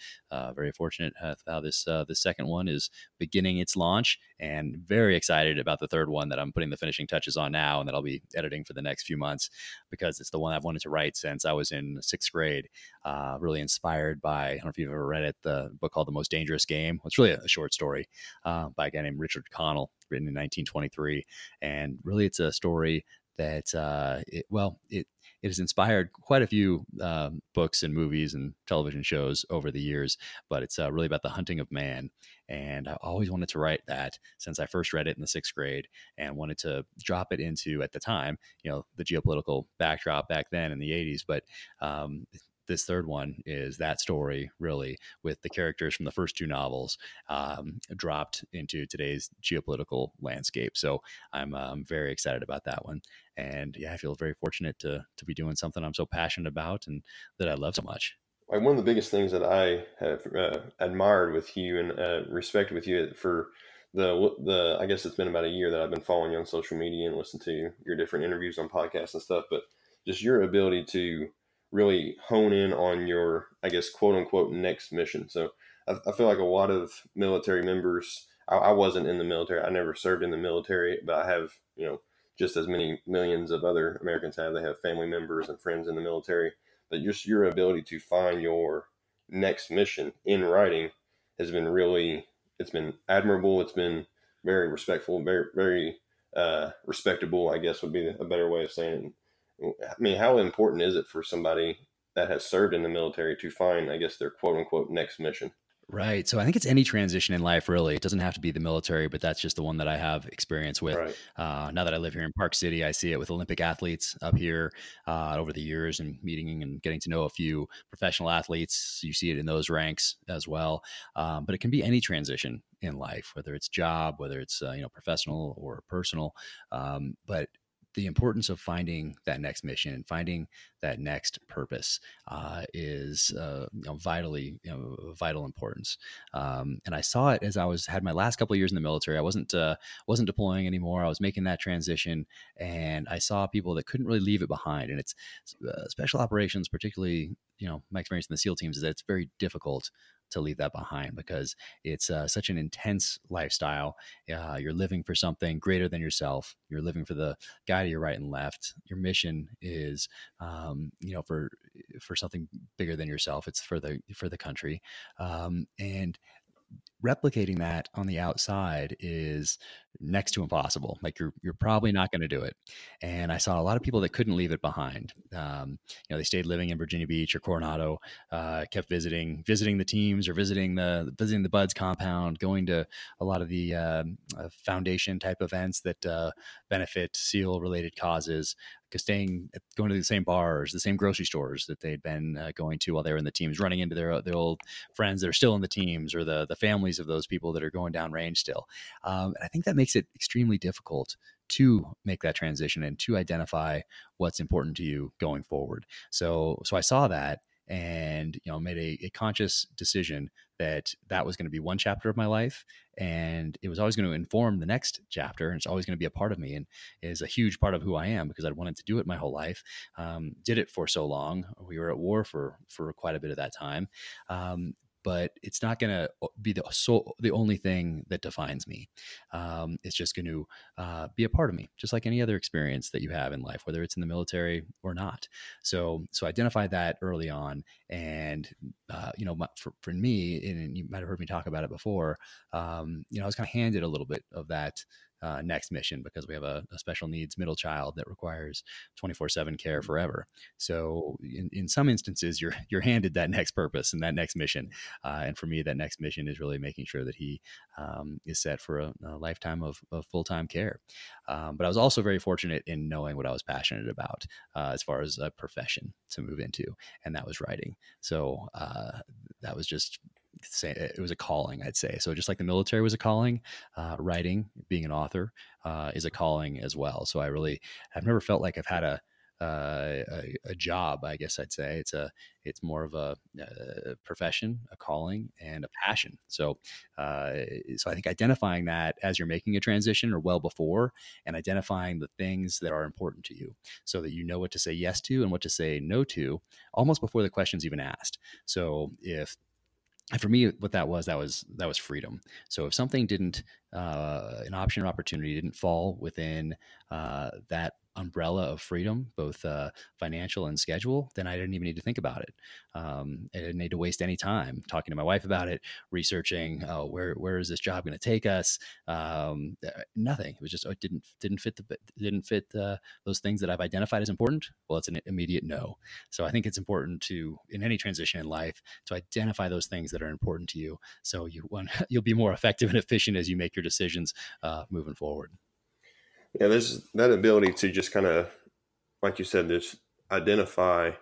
very fortunate how this uh, the second one is beginning its launch, and very excited about the third one that I'm putting the finishing touches on now, and that I'll be editing for the next few months because it's the one I've wanted to write since I was in sixth grade. Uh, really inspired by I don't know if you've ever read it, the book called The Most Dangerous Game. It's really a short story uh, by a guy named Richard Connell, written in 1923, and really it's a story that uh, it, well it it has inspired quite a few uh, books and movies and television shows over the years. But it's uh, really about the hunting of man, and I always wanted to write that since I first read it in the sixth grade, and wanted to drop it into at the time, you know, the geopolitical backdrop back then in the '80s. But um, this third one is that story really with the characters from the first two novels um, dropped into today's geopolitical landscape so i'm um, very excited about that one and yeah i feel very fortunate to to be doing something i'm so passionate about and that i love so much like one of the biggest things that i have uh, admired with you and uh, respect with you for the the I guess it's been about a year that I've been following you on social media and listened to your different interviews on podcasts and stuff. But just your ability to really hone in on your, I guess, quote unquote, next mission. So I, I feel like a lot of military members, I, I, wasn't in the military. I never served in the military, but I have, you know, just as many millions of other Americans have. They have family members and friends in the military. But just your ability to find your next mission in writing has been really, it's been admirable. It's been very respectful, very, very uh, respectable, I guess would be a better way of saying it I mean, how important is it for somebody that has served in the military to find, I guess, their quote unquote next mission? Right. So I think it's any transition in life, really. It doesn't have to be the military, but that's just the one that I have experience with. Right. Uh, now that I live here in Park City, I see it with Olympic athletes up here uh, over the years and meeting and getting to know a few professional athletes. You see it in those ranks as well. Um, but it can be any transition in life, whether it's job, whether it's uh, you know professional or personal. Um, but the importance of finding that next mission, and finding that next purpose, uh, is uh, you know, vitally you know, vital importance. Um, and I saw it as I was had my last couple of years in the military. I wasn't uh, wasn't deploying anymore. I was making that transition, and I saw people that couldn't really leave it behind. And it's uh, special operations, particularly you know my experience in the SEAL teams, is that it's very difficult to leave that behind because it's uh, such an intense lifestyle. Uh, you're living for something greater than yourself. You're living for the guy to your right and left. Your mission is, um, you know, for for something bigger than yourself. It's for the for the country, um, and replicating that on the outside is next to impossible. Like you're you're probably not going to do it. And I saw a lot of people that couldn't leave it behind. Um, you know, they stayed living in Virginia Beach or Coronado, uh, kept visiting visiting the teams or visiting the visiting the BUD/S compound, going to a lot of the uh, foundation type events that uh, benefit SEAL related causes Because staying going to the same bars, the same grocery stores that they'd been uh, going to while they were in the teams, running into their their old friends that are still in the teams or the the families of those people that are going down range still. Um, and I think that makes it extremely difficult to make that transition and to identify what's important to you going forward. So so I saw that and you know made a, a conscious decision that that was going to be one chapter of my life and it was always going to inform the next chapter and it's always going to be a part of me and is a huge part of who i am because i wanted to do it my whole life um, did it for so long we were at war for for quite a bit of that time um, but it's not going to be the so the only thing that defines me. Um, it's just going to uh, be a part of me, just like any other experience that you have in life, whether it's in the military or not. So, so identify that early on, and uh, you know, for, for me, and you might have heard me talk about it before. Um, you know, I was kind of handed a little bit of that uh, next mission because we have a, a, special needs middle child that requires 24/7 care forever. So in, in some instances, you're you're handed that next purpose and that next mission. Uh, and for me, that next mission is really making sure that he um, is set for a, a lifetime of, of full time care. Um, but I was also very fortunate in knowing what I was passionate about uh, as far as a profession to move into, and that was writing. So uh, that was just say it was a calling i'd say. So just like the military was a calling uh, writing being an author uh, is a calling as well. So i really i've never felt like i've had a uh, a, a, job i guess i'd say. It's a it's more of a, a profession a calling and a passion. So uh, so i think identifying that as you're making a transition or well before and identifying the things that are important to you so that you know what to say yes to and what to say no to almost before the question's even asked. So if and for me what that was that was that was freedom. So if something didn't uh, an option or opportunity didn't fall within uh, that umbrella of freedom, both uh, financial and schedule, then I didn't even need to think about it. Um, I didn't need to waste any time talking to my wife about it, researching uh, where where is this job going to take us. Um, uh, nothing. It was just oh, it didn't didn't fit the didn't fit those things that I've identified as important. Well, it's an immediate no. So I think it's important to in any transition in life to identify those things that are important to you, so you one, you'll be more effective and efficient as you make your decisions uh, moving forward yeah, there's that ability to just kind of, like you said, just identify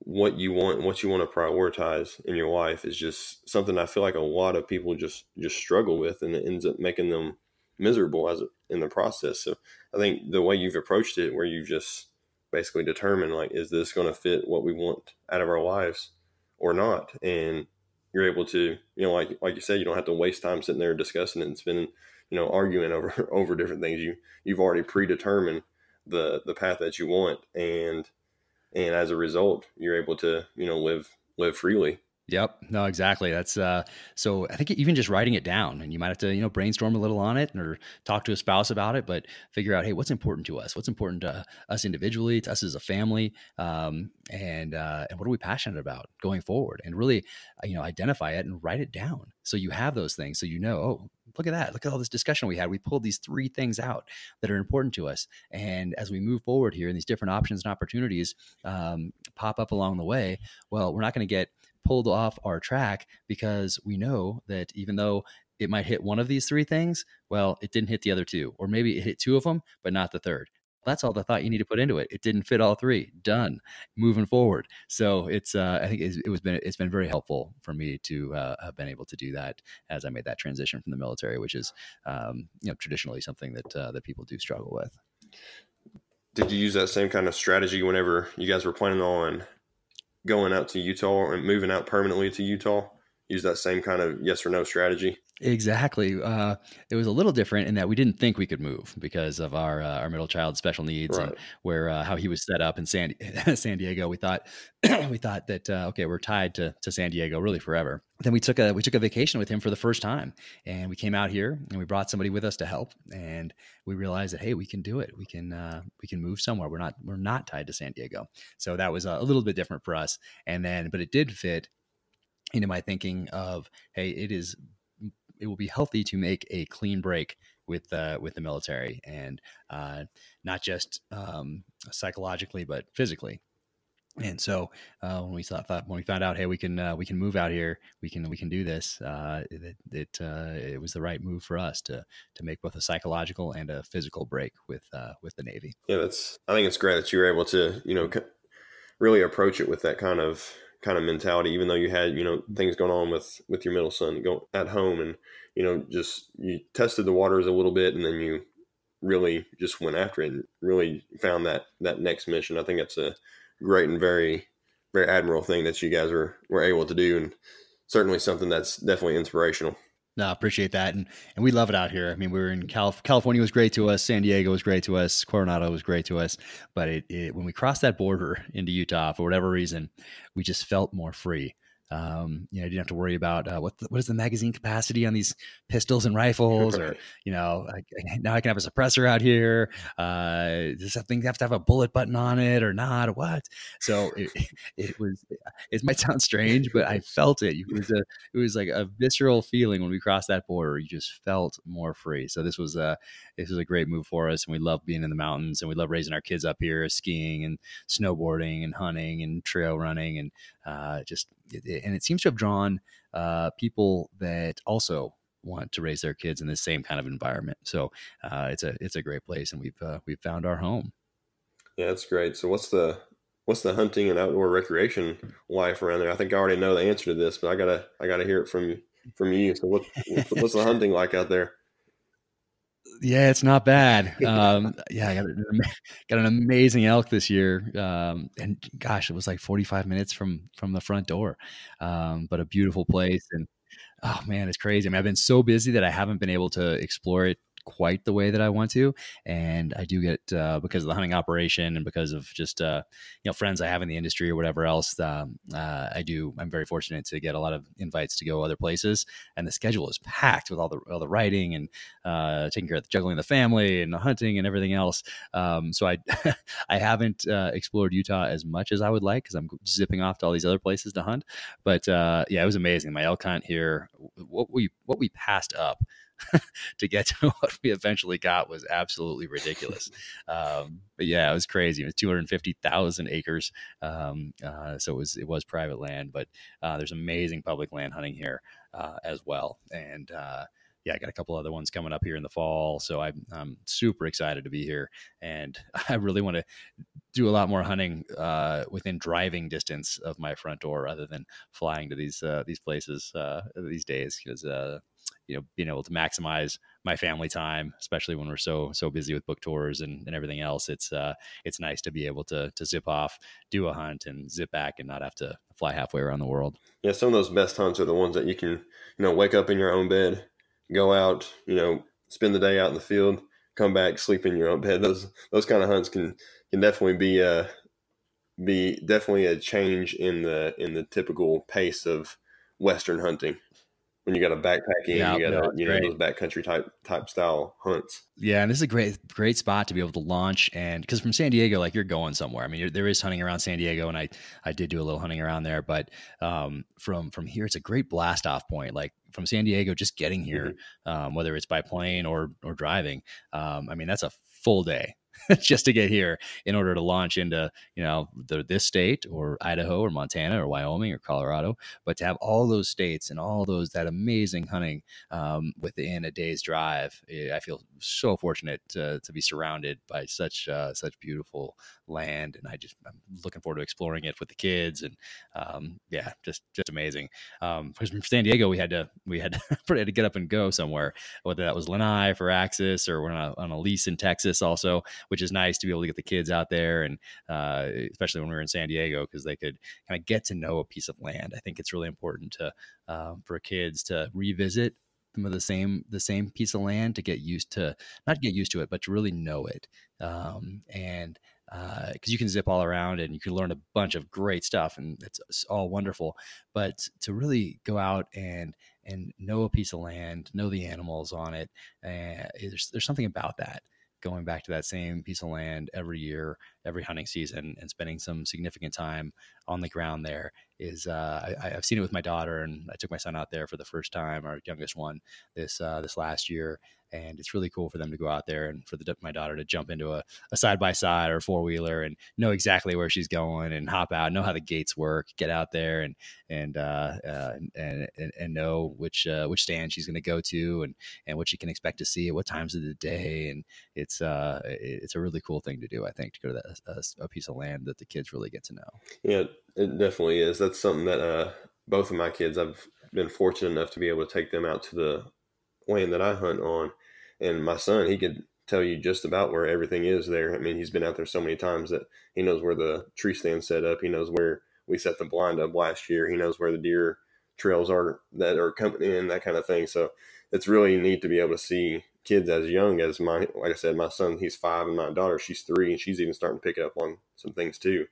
what you want and what you want to prioritize in your life is just something I feel like a lot of people just just struggle with, and it ends up making them miserable as in the process. So I think the way you've approached it, where you've just basically determined like, is this going to fit what we want out of our lives or not, and you're able to, you know, like like you said, you don't have to waste time sitting there discussing it and spending you know arguing over over different things. You you've already predetermined the the path that you want and and as a result you're able to you know live live freely Yep. No, exactly. That's uh so I think even just writing it down and you might have to, you know, brainstorm a little on it or talk to a spouse about it, but figure out, hey, what's important to us? What's important to us individually, to us as a family? Um, and uh and what are we passionate about going forward? And really, uh, you know, identify it and write it down. So you have those things. So you know, oh, look at that. Look at all this discussion we had. We pulled these three things out that are important to us. And as we move forward here and these different options and opportunities um, pop up along the way, well, we're not going to get pulled off our track because we know that even though it might hit one of these three things, well, it didn't hit the other two, or maybe it hit two of them, but not the third. That's all the thought you need to put into it. It didn't fit all three. Done. Moving forward. So it's. Uh, I think it's, it was been. It's been very helpful for me to uh, have been able to do that as I made that transition from the military, which is, um, you know, traditionally something that uh, that people do struggle with. did you use that same kind of strategy whenever you guys were planning on going out to Utah and moving out permanently to Utah? Use that same kind of yes or no strategy. Exactly. Uh, it was a little different in that we didn't think we could move because of our uh, our middle child special needs right. and where uh, how he was set up in San San Diego. We thought we thought that uh, okay, we're tied to to San Diego really forever. Then we took a we took a vacation with him for the first time, and we came out here and we brought somebody with us to help, and we realized that hey, we can do it. We can uh, we can move somewhere. We're not we're not tied to San Diego. So that was a little bit different for us. And then, but it did fit into my thinking of hey, it is it will be healthy to make a clean break with uh, with the military and uh, not just um, psychologically but physically. And so uh, when we thought, thought, when we found out, hey, we can uh, we can move out here, we can we can do this. Uh, it it, uh, it, was the right move for us to to make both a psychological and a physical break with uh, with the Navy. Yeah, that's. I think it's great that you were able to you know really approach it with that kind of kind of mentality, even though you had you know things going on with with your middle son go at home, and you know just you tested the waters a little bit, and then you really just went after it and really found that that next mission. I think that's a great and very very admirable thing that you guys were were able to do, and certainly something that's definitely inspirational. No, I appreciate that, and and we love it out here. I mean, we were in Calif- California was great to us, San Diego was great to us, Coronado was great to us, but it, it, when we crossed that border into Utah for whatever reason, we just felt more free. Um, you know, you didn't have to worry about uh, what the, what is the magazine capacity on these pistols and rifles, or you know, I, now I can have a suppressor out here. Uh, does that thing have to have a bullet button on it or not? Or what? So it, it was. It might sound strange, but I felt it. It was a it was like a visceral feeling when we crossed that border. You just felt more free. So this was a this was a great move for us, and we love being in the mountains, and we love raising our kids up here, skiing and snowboarding and hunting and trail running, and uh, just and it seems to have drawn uh, people that also want to raise their kids in the same kind of environment. So uh, it's a it's a great place, and we've uh, we've found our home. Yeah, that's great. So what's the what's the hunting and outdoor recreation life around there? I think I already know the answer to this, but I gotta I gotta hear it from from you. So what what's the hunting like out there? Yeah, it's not bad. Um, yeah, I got, got an amazing elk this year, um, and gosh, it was like 45 minutes from from the front door, um, but a beautiful place. And oh man, it's crazy. I mean, I've been so busy that I haven't been able to explore it quite the way that I want to. And I do get uh, because of the hunting operation and because of just uh, you know friends I have in the industry or whatever else. Um, uh, I do. I'm very fortunate to get a lot of invites to go other places, and the schedule is packed with all the all the writing and uh, taking care of the juggling the family and the hunting and everything else. Um, so I I haven't uh, explored Utah as much as I would like because I'm zipping off to all these other places to hunt. But uh, yeah, it was amazing. My elk hunt here, what we what we passed up to get to what we eventually got was absolutely ridiculous. um, but yeah, it was crazy. It was 250,000 acres. Um, uh, so it was, it was private land, but uh, there's amazing public land hunting here uh, as well. And uh, yeah, I got a couple other ones coming up here in the fall. So I'm, I'm super excited to be here. And I really want to do a lot more hunting uh, within driving distance of my front door rather than flying to these, uh, these places uh, these days. Because uh, you know being able to maximize my family time especially when we're so so busy with book tours and, and everything else it's uh it's nice to be able to to zip off do a hunt and zip back and not have to fly halfway around the world. Yeah some of those best hunts are the ones that you can you know wake up in your own bed go out you know spend the day out in the field come back sleep in your own bed. Those those kind of hunts can can definitely be uh be definitely a change in the in the typical pace of western hunting when you got a backpacking, yeah, you got no, a, you know great. those backcountry type type style hunts. Yeah, and this is a great great spot to be able to launch and because from San Diego, like you're going somewhere. I mean, there is hunting around San Diego, and I I did do a little hunting around there, but um, from from here, it's a great blast off point. Like from San Diego, just getting here, mm-hmm. um, whether it's by plane or or driving, um, I mean that's a full day just to get here in order to launch into you know the, this state or Idaho or Montana or Wyoming or Colorado. But to have all those states and all those that amazing hunting um, within a day's drive, eh, I feel so fortunate to, to be surrounded by such uh, such beautiful land, and I just I'm looking forward to exploring it with the kids. And um, yeah, just just amazing. Um, from San Diego, we had to we had to, had to get up and go somewhere, whether that was Lanai for Axis or we're on a, on a lease in Texas also which is nice to be able to get the kids out there and uh, especially when we were in San Diego because they could kind of get to know a piece of land. I think it's really important to um, for kids to revisit some of the same the same piece of land to get used to not get used to it, but to really know it. Um, and because uh, you can zip all around and you can learn a bunch of great stuff and it's, all wonderful but to really go out and and know a piece of land know the animals on it uh, there's, there's something about that going back to that same piece of land every year, every hunting season, and spending some significant time on the ground there is. Uh, I, have seen it with my daughter, and I took my son out there for the first time, our youngest one, this uh, this last year, and it's really cool for them to go out there and for the, my daughter to jump into a, side by side or four wheeler and know exactly where she's going and hop out, know how the gates work, get out there and and uh, uh, and, and, and know which uh, which stand she's going to go to and and what she can expect to see at what times of the day, and it's uh it's a really cool thing to do. I think to go to that a, a piece of land that the kids really get to know. Yeah, it definitely is. That's something that uh, both of my kids I've been fortunate enough to be able to take them out to the land that I hunt on and my son, he could tell you just about where everything is there. I mean, he's been out there so many times that he knows where the tree stand set up. He knows where we set the blind up last year. He knows where the deer trails are that are coming in, that kind of thing. So it's really neat to be able to see kids as young as my, like I said, my son, he's five, and my daughter, she's three, and she's even starting to pick up on some things too.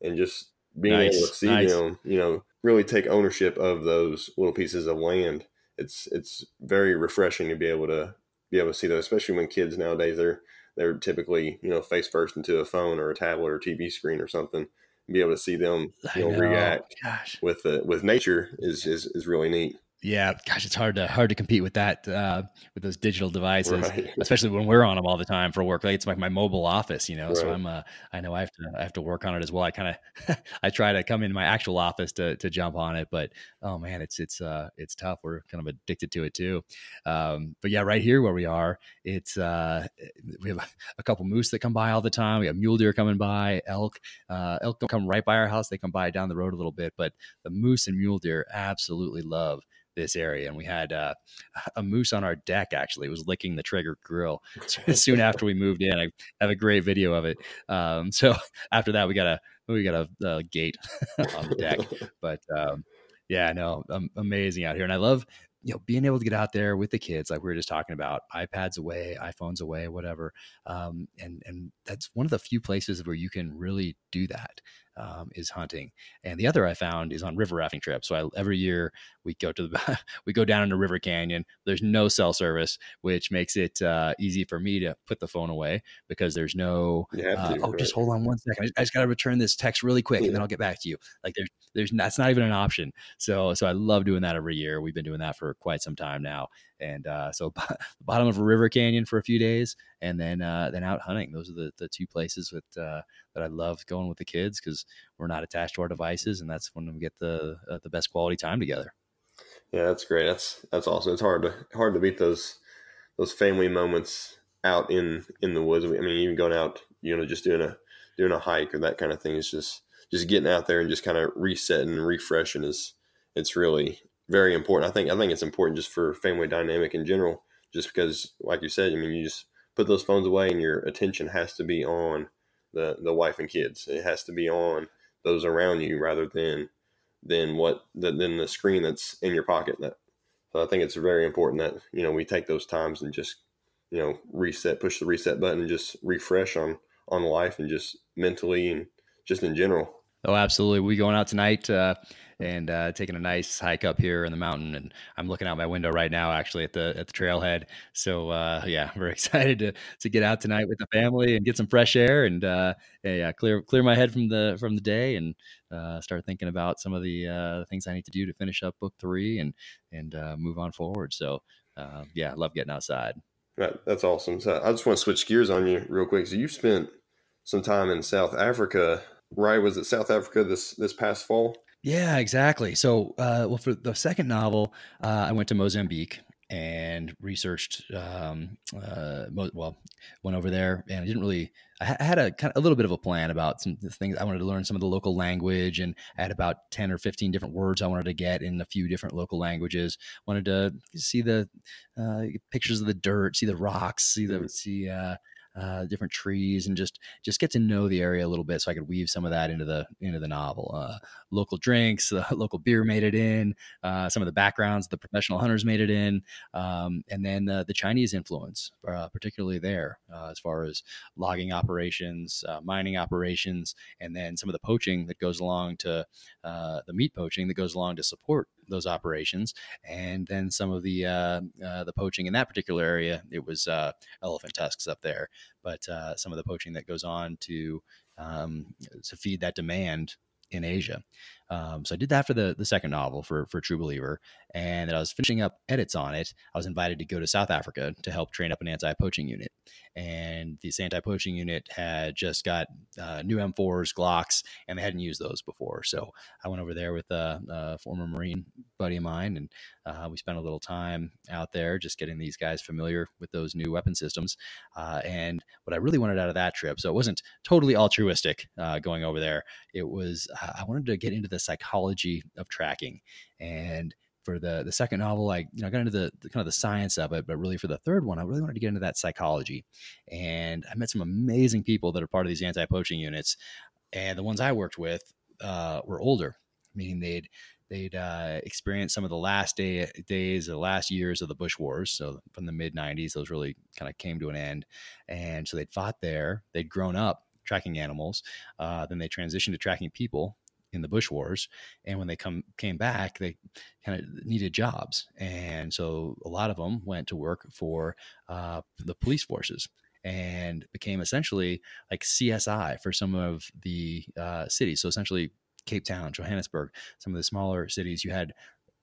And just being nice, able to see nice. them, you know, really take ownership of those little pieces of land. It's it's very refreshing to be able to be able to see those, especially when kids nowadays they're they're typically you know face first into a phone or a tablet or TV screen or something. And be able to see them you know, know. react Gosh. with the with nature is, is is really neat. Yeah, gosh, it's hard to hard to compete with that uh, with those digital devices, right. especially when we're on them all the time for work. Like it's like my mobile office, you know. Right. So I'm uh, I know I have to I have to work on it as well. I kind of I try to come into my actual office to to jump on it, but oh man, it's it's uh it's tough. We're kind of addicted to it too. Um, but yeah, right here where we are, it's uh we have a couple moose that come by all the time. We have mule deer coming by, elk. Uh, elk don't come right by our house; they come by down the road a little bit. But the moose and mule deer absolutely love this area, and we had uh, a moose on our deck. Actually, it was licking the Traeger grill soon after we moved in. I have a great video of it. Um, so after that, we got a we got a, a gate on the deck. But um, yeah, no, um, amazing out here, and I love you know being able to get out there with the kids like we were just talking about ipads away iphones away whatever um, and and that's one of the few places where you can really do that um, is hunting. And the other I found is on river rafting trips. So I, every year we go to the we go down into River Canyon. There's no cell service, which makes it uh, easy for me to put the phone away because there's no. Uh, oh, right. just hold on one second. I, just got to return this text really quick, yeah. and then I'll get back to you. Like there's there's that's not even an option. So so I love doing that every year. We've been doing that for quite some time now, and uh, so the bottom of a river canyon for a few days, and then uh, then out hunting. Those are the, the two places with, uh, that I love going with the kids because we're not attached to our devices, and that's when we get the uh, the best quality time together. Yeah, that's great. That's that's awesome. It's hard to hard to beat those those family moments out in in the woods. I mean, even going out, you know, just doing a doing a hike or that kind of thing is just just getting out there and just kind of resetting and refreshing is it's really very important. I think I think it's important just for family dynamic in general. Just because, like you said, I mean, you just put those phones away and your attention has to be on the the wife and kids. It has to be on those around you rather than than what than the screen that's in your pocket. That so I think it's very important that you know we take those times and just you know reset, push the reset button, and just refresh on on life and just mentally and just in general. Oh, absolutely. We going out tonight. Uh, and uh, taking a nice hike up here in the mountain. And I'm looking out my window right now, actually at the at the trailhead. So uh, yeah, very excited to to get out tonight with the family and get some fresh air and uh, yeah, clear clear my head from the from the day and uh, start thinking about some of the uh, things I need to do to finish up book three and and uh, move on forward. So uh, yeah, love getting outside. That, that's awesome. So I just want to switch gears on you real quick. So you spent some time in South Africa, right? Was it South Africa this this past fall? Yeah, exactly. So, uh, well, for the second novel, uh, I went to Mozambique and researched. Um, uh, mo- well, went over there, and I didn't really. I, had a kind of a little bit of a plan about some things. I wanted to learn some of the local language, and I had about ten or fifteen different words I wanted to get in a few different local languages. Wanted to see the uh, pictures of the dirt, see the rocks, see the see. Uh, uh, different trees, and just just get to know the area a little bit, so I could weave some of that into the into the novel. Uh, local drinks, the local beer made it in. Uh, some of the backgrounds, the professional hunters made it in, um, and then the Chinese influence, uh, particularly there, uh, as far as logging operations, mining operations, and then some of the poaching that goes along to the meat poaching that goes along to support those operations, and then some of the uh, uh, the poaching in that particular area. It was uh, elephant tusks up there, but uh, some of the poaching that goes on to um, to feed that demand in Asia. Um, so I did that for the the second novel for for True Believer, and I was finishing up edits on it. I was invited to go to South Africa to help train up an anti poaching unit, and this anti poaching unit had just got uh, new M4s, Glocks, and they hadn't used those before. So I went over there with a, a former Marine buddy of mine, and uh, we spent a little time out there just getting these guys familiar with those new weapon systems. Uh, and what I really wanted out of that trip, so it wasn't totally altruistic uh, going over there. It was I wanted to get into the psychology of tracking. And for the the second novel i you know got into the, the, kind of the science of it but really for the third one i really wanted to get into that psychology. And i met some amazing people that are part of these anti-poaching units. And the ones i worked with uh, were older. Meaning they'd they'd uh, experienced some of the last day days the last years of the bush wars. So from the mid 90s those really kind of came to an end. And so they'd fought there. They'd grown up tracking animals. Uh, then they transitioned to tracking people in the Bush Wars, and when they come came back, they kind of needed jobs, and so a lot of them went to work for uh, the police forces and became essentially like CSI for some of the uh, cities. So essentially, Cape Town, Johannesburg, some of the smaller cities, you had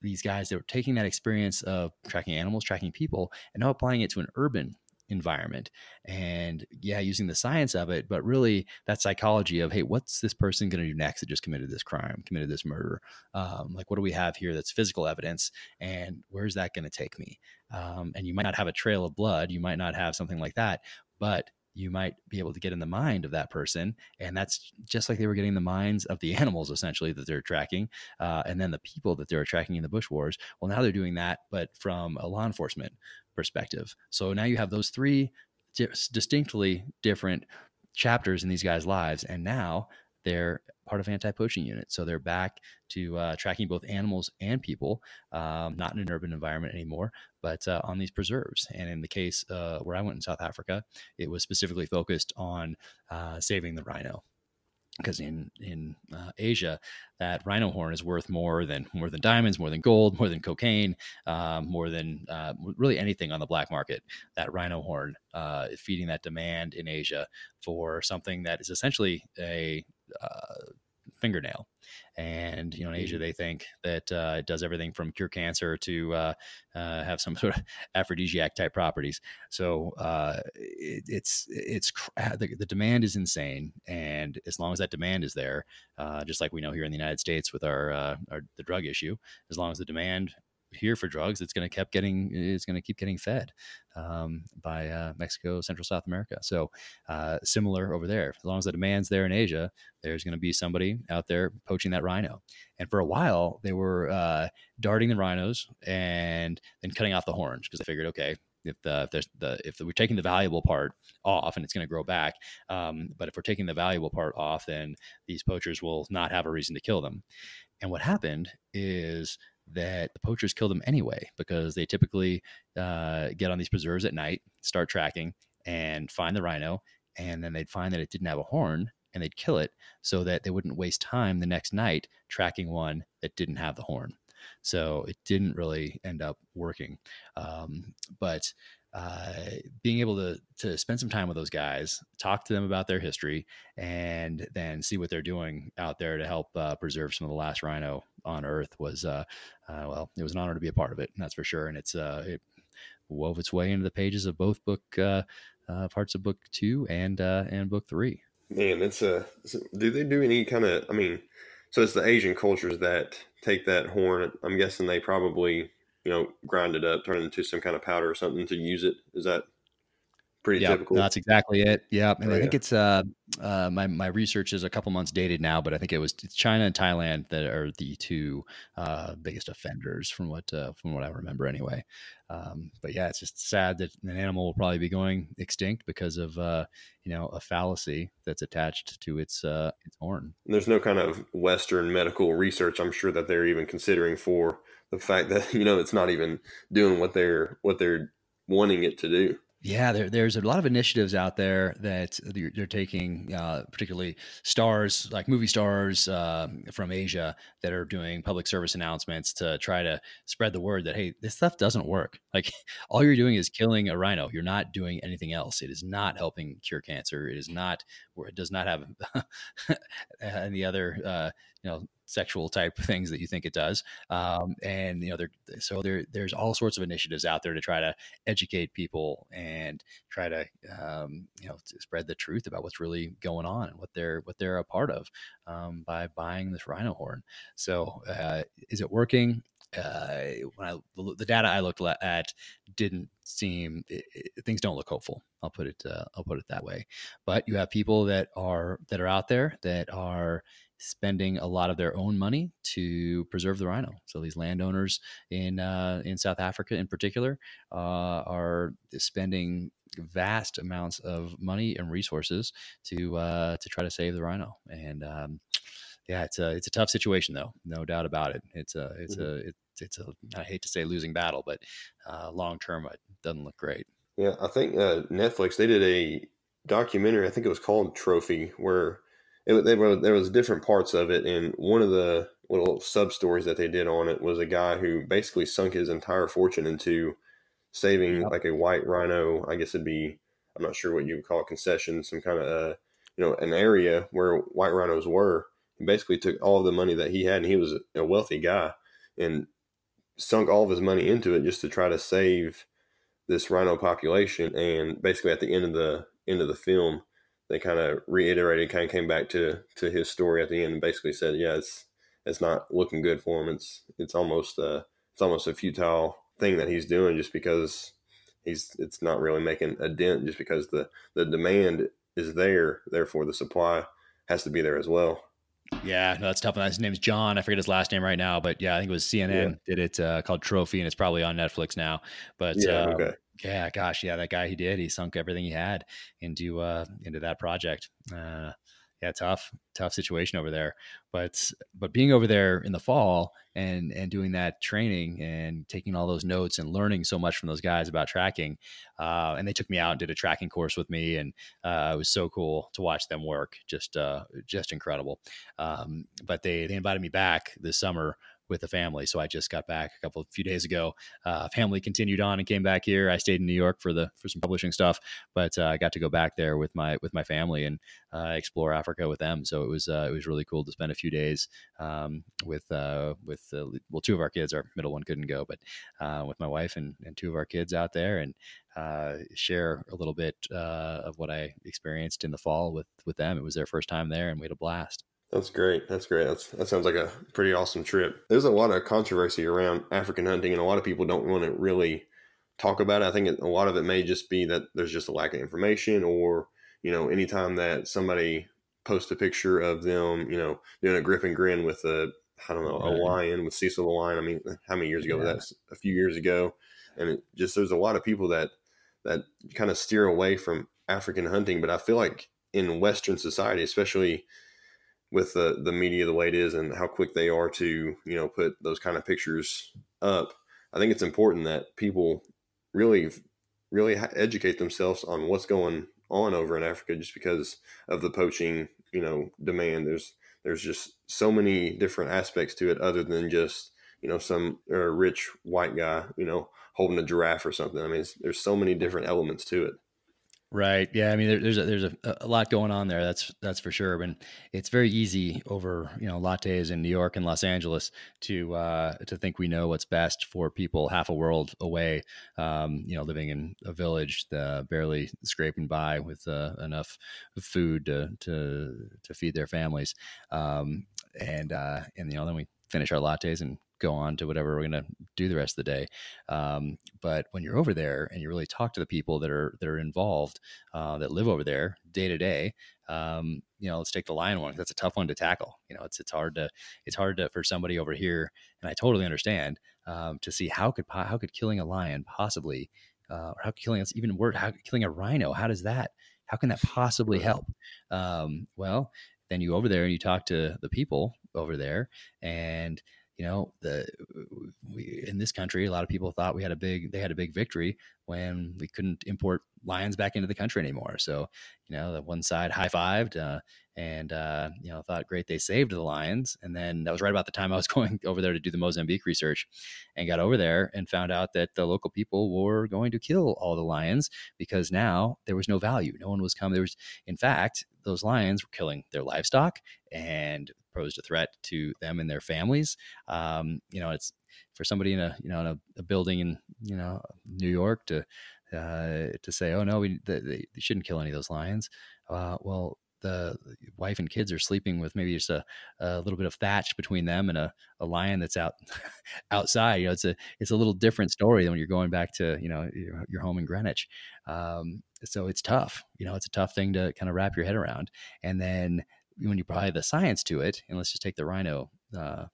these guys that were taking that experience of tracking animals, tracking people, and now applying it to an urban environment and yeah using the science of it but really that psychology of hey what's this person going to do next that just committed this crime committed this murder? Um, like what do we have here that's physical evidence and where's that going to take me? Um, and you might not have a trail of blood you might not have something like that but you might be able to get in the mind of that person and that's just like they were getting the minds of the animals essentially that they're tracking uh, and then the people that they're tracking in the bush wars well now they're doing that but from a law enforcement perspective. So now you have those three distinctly different chapters in these guys' lives, and now they're part of anti-poaching unit. So they're back to uh, tracking both animals and people, um, not in an urban environment anymore, but uh, on these preserves. And in the case uh, where I went in South Africa, it was specifically focused on uh, saving the rhino because in in uh, Asia, that rhino horn is worth more than more than diamonds, more than gold, more than cocaine, um, more than uh, really anything on the black market. That rhino horn uh, feeding that demand in Asia for something that is essentially a uh, fingernail. And you know, in Asia, mm-hmm. they think that uh, it does everything from cure cancer to uh, uh, have some sort of aphrodisiac type properties. So uh, it, it's it's the, the, demand is insane, and as long as that demand is there, uh, just like we know here in the United States with our, uh, our the drug issue, as long as the demand here for drugs, it's going to keep getting it's going to keep getting fed um, by uh, Mexico, Central South America. So uh, similar over there. As long as the demand's there in Asia, there's going to be somebody out there poaching that rhino. And for a while, they were uh, darting the rhinos and then cutting off the horns because they figured, okay, if the if there's the if we're taking the valuable part off and it's going to grow back um, but if we're taking the valuable part off then these poachers will not have a reason to kill them and what happened is that the poachers kill them anyway because they typically uh, get on these preserves at night, start tracking, and find the rhino, and then they'd find that it didn't have a horn, and they'd kill it so that they wouldn't waste time the next night tracking one that didn't have the horn. So it didn't really end up working. Um, but uh, being able to to spend some time with those guys, talk to them about their history, and then see what they're doing out there to help uh, preserve some of the last rhino on Earth was uh, uh, well, it was an honor to be a part of it. That's for sure, and it's uh, it wove its way into the pages of both book parts of book two and and book three. Man, it's a. Do they do any kind of? I mean, so it's the Asian cultures that take that horn. I'm guessing they probably you know, grind it up, turn it into some kind of powder or something to use it. Is that pretty yep, typical. That's exactly it. Yeah, and oh, I think it's uh, uh, my my research is a couple months dated now, but I think it was China and Thailand that are the two uh, biggest offenders from what uh, from what I remember anyway. Um, but yeah, it's just sad that an animal will probably be going extinct because of uh, you know a fallacy that's attached to its uh, its horn. There's no kind of Western medical research. I'm sure that they're even considering for the fact that you know it's not even doing what they're what they're wanting it to do. Yeah, there, there's a lot of initiatives out there that they're, taking, uh, particularly stars like movie stars uh, from Asia that are doing public service announcements to try to spread the word that hey, this stuff doesn't work. Like all you're doing is killing a rhino. You're not doing anything else. It is not helping cure cancer. It is not. It does not have any other uh, you know sexual type things that you think it does. Um, and you know, there so there there's all sorts of initiatives out there to try to educate people and try to um, you know to spread the truth about what's really going on and what they're what they're a part of um, by buying this rhino horn. So uh, is it working? Uh, when I the data I looked at didn't seem it, it, things don't look hopeful. I'll put it uh, I'll put it that way. But you have people that are that are out there that are spending a lot of their own money to preserve the rhino. So these landowners in uh, in South Africa, in particular, uh, are spending vast amounts of money and resources to uh, to try to save the rhino. And um, yeah, it's a it's a tough situation though, no doubt about it. It's a it's mm-hmm. a it's, it's a I hate to say losing battle, but uh, long term it doesn't look great. Yeah, I think uh, Netflix they did a documentary. I think it was called Trophy, where it, they were, there was different parts of it, and one of the little sub stories that they did on it was a guy who basically sunk his entire fortune into saving like a white rhino. I guess it'd be I'm not sure what you would call it, concession, some kind of uh, you know an area where white rhinos were. He basically took all the money that he had, and he was a wealthy guy, and sunk all of his money into it just to try to save this rhino population. And basically, at the end of the end of the film, they kind of reiterated, kind of came back to to his story at the end, and basically said, "Yeah, it's it's not looking good for him. It's it's almost uh it's almost a futile thing that he's doing just because he's it's not really making a dent just because the the demand is there, therefore the supply has to be there as well." Yeah, no, that's tough. His name's John. I forget his last name right now, but yeah, I think it was CNN yeah. did it uh, called Trophy, and it's probably on Netflix now. But yeah, um, okay. Yeah, gosh, yeah, that guy he did, he sunk everything he had into uh, into that project. Uh, yeah, tough, tough situation over there. But but being over there in the fall and and doing that training and taking all those notes and learning so much from those guys about tracking, uh, and they took me out and did a tracking course with me, and uh, it was so cool to watch them work. Just uh, just incredible. Um, but they they invited me back this summer with the family. So I just got back a couple few days ago. Uh, family continued on and came back here. I stayed in New York for the for some publishing stuff, but uh, I got to go back there with my with my family and uh, explore Africa with them. So it was uh, it was really cool to spend a few days um, with uh, with well two of our kids. Our middle one couldn't go, but uh, with my wife and, and two of our kids out there and share a little bit of what I experienced in the fall with with them. It was their first time there, and we had a blast. That's great. That's great. That's, that sounds like a pretty awesome trip. There's a lot of controversy around African hunting, and a lot of people don't want to really talk about it. I think a lot of it may just be that there's just a lack of information, or you know, anytime that somebody posts a picture of them, you know, doing a grip and grin with a I don't know a lion with Cecil the lion. I mean, how many years ago yeah. was that? A few years ago, and it just there's a lot of people that that kind of steer away from African hunting. But I feel like in Western society, especially with the the media the way it is and how quick they are to you know put those kind of pictures up i think it's important that people really really educate themselves on what's going on over in africa just because of the poaching you know demand. There's there's just so many different aspects to it other than just you know some rich white guy you know holding a giraffe or something. I mean there's so many different elements to it Right. Yeah. I mean, there, there's a, there's a, a, lot going on there. That's that's for sure. And it's very easy over you know lattes in New York and Los Angeles to uh, to think we know what's best for people half a world away. Um, you know, living in a village, uh, barely scraping by with uh, enough food to, to to feed their families. Um, and uh, and you know, then we finish our lattes and go on to whatever we're going to do the rest of the day. Um, but when you're over there and you really talk to the people that are that are involved, uh, that live over there day to day, um, you know, let's take the lion one. That's a tough one to tackle. You know, it's it's hard to it's hard to for somebody over here, and I totally understand um, to see how could how could killing a lion possibly, uh, or how killing us even worse, how killing a rhino, how does that how can that possibly help? Um, well, then you go over there and you talk to the people over there, and you know the we, in this country a lot of people thought we had a big they had a big victory when we couldn't import lions back into the country anymore. So you know the one side high-fived uh, and uh, you know thought great they saved the lions. And then that was right about the time i was going over there to do the mozambique research and got over there and found out that the local people were going to kill all the lions because now there was no value. No one was coming there was in fact those lions were killing their livestock and posed a threat to them and their families um, you know it's for somebody in a you know in a, a building in you know new york to uh, to say, oh no, we they, they, shouldn't kill any of those lions. Uh, well, the wife and kids are sleeping with maybe just a, a little bit of thatch between them and a, a lion that's out outside. You know, it's a it's a little different story than when you're going back to you know your, your home in Greenwich. Um, so it's tough. You know, it's a tough thing to kind of wrap your head around. And then when you apply the science to it, and let's just take the rhino. Uh,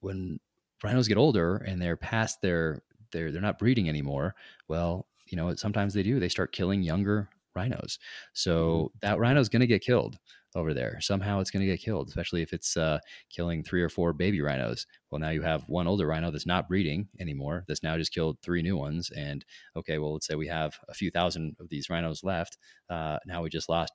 when rhinos get older and they're past their they're they're not breeding anymore. Well, you know, sometimes they do. They start killing younger rhinos. So mm-hmm. that rhino is going to get killed over there. Somehow it's going to get killed, especially if it's uh, killing three or four baby rhinos. Well, now you have one older rhino that's not breeding anymore. That's now just killed three new ones. And okay, well, let's say we have a few thousand of these rhinos left. Uh, now we just lost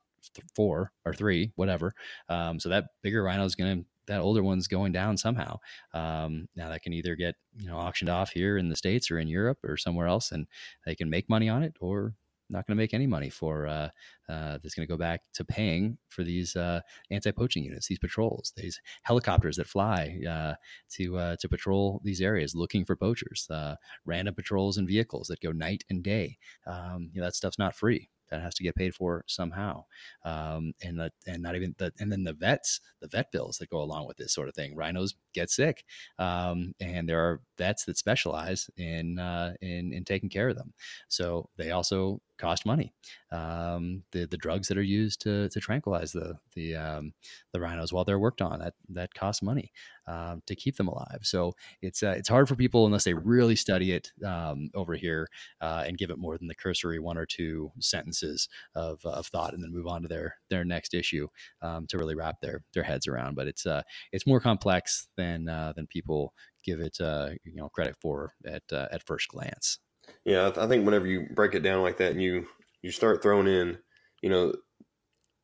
four or three, whatever. Um, so that bigger rhino is going to that older one's going down somehow. Um, now that can either get you know auctioned off here in the states or in Europe or somewhere else, and they can make money on it, or not going to make any money for uh, uh, that's going to go back to paying for these uh, anti-poaching units, these patrols, these helicopters that fly uh, to uh, to patrol these areas looking for poachers, uh, random patrols and vehicles that go night and day. Um, you know, that stuff's not free that has to get paid for somehow. Um, and the, and not even the, and then the vets, the vet bills that go along with this sort of thing. Rhinos get sick, um, and there are vets that specialize in uh, in in taking care of them. So they also cost money. Um, the the drugs that are used to to tranquilize the the um, the rhinos while they're worked on that that costs money um, to keep them alive. So it's uh, it's hard for people unless they really study it um, over here uh, and give it more than the cursory one or two sentences of, of thought and then move on to their their next issue um, to really wrap their their heads around. But it's uh, it's more complex than uh, than people give it uh, you know credit for at uh, at first glance. Yeah, I think whenever you break it down like that and you you start throwing in, you know,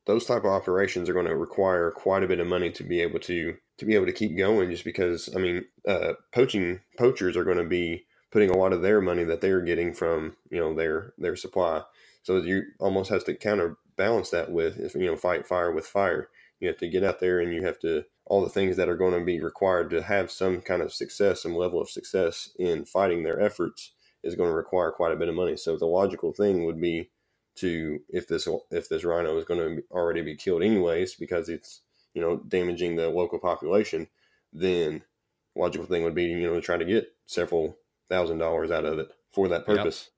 those type of operations are going to require quite a bit of money to be able to to be able to keep going. Just because, I mean, uh, poaching poachers are going to be putting a lot of their money that they're getting from you know their their supply. So you almost have to counterbalance that with if you know fight fire with fire. You have to get out there and you have to all the things that are going to be required to have some kind of success, some level of success in fighting their efforts is going to require quite a bit of money. So the logical thing would be to if this if this rhino is going to already be killed anyways because it's you know damaging the local population, then logical thing would be you know to try to get several thousand dollars out of it for that purpose.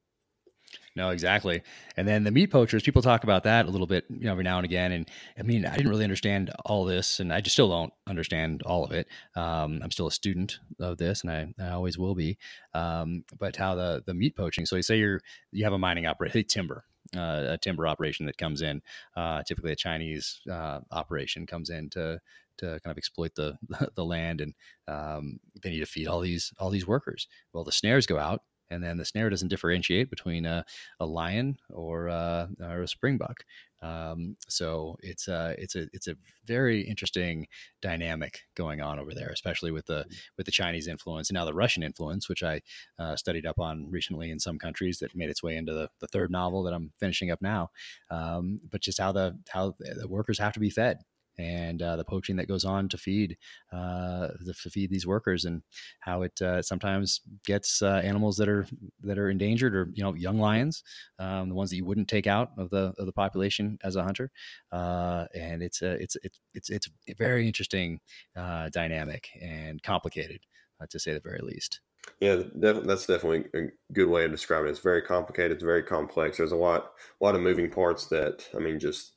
No, exactly. And then the meat poachers, people talk about that a little bit, you know, every now and again. And I mean, I didn't really understand all this, and I just still don't understand all of it. Um, I'm still a student of this, and I, I always will be. Um, but how the the meat poaching? So you say you're you have a mining operation, timber, uh, a timber operation that comes in. Uh, typically, a Chinese uh, operation comes in to to kind of exploit the the land, and um, they need to feed all these all these workers. Well, the snares go out and then the snare doesn't differentiate between a, a lion or, uh, or a springbuck. Um, so it's a uh, it's a it's a very interesting dynamic going on over there, especially with the mm. with the Chinese influence and now the Russian influence, which I uh, studied up on recently in some countries that made its way into the, the third novel that I'm finishing up now. Um, but just how the how the workers have to be fed and uh, the poaching that goes on to feed uh, to feed these workers, and how it uh, sometimes gets uh, animals that are that are endangered, or you know, young lions, um, the ones that you wouldn't take out of the of the population as a hunter, uh, and it's a it's it's it's it's a very interesting uh, dynamic and complicated. uh, to say the very least. Yeah, that's definitely a good way of describing it. It's very complicated. It's very complex. There's a lot, a lot of moving parts that I mean, just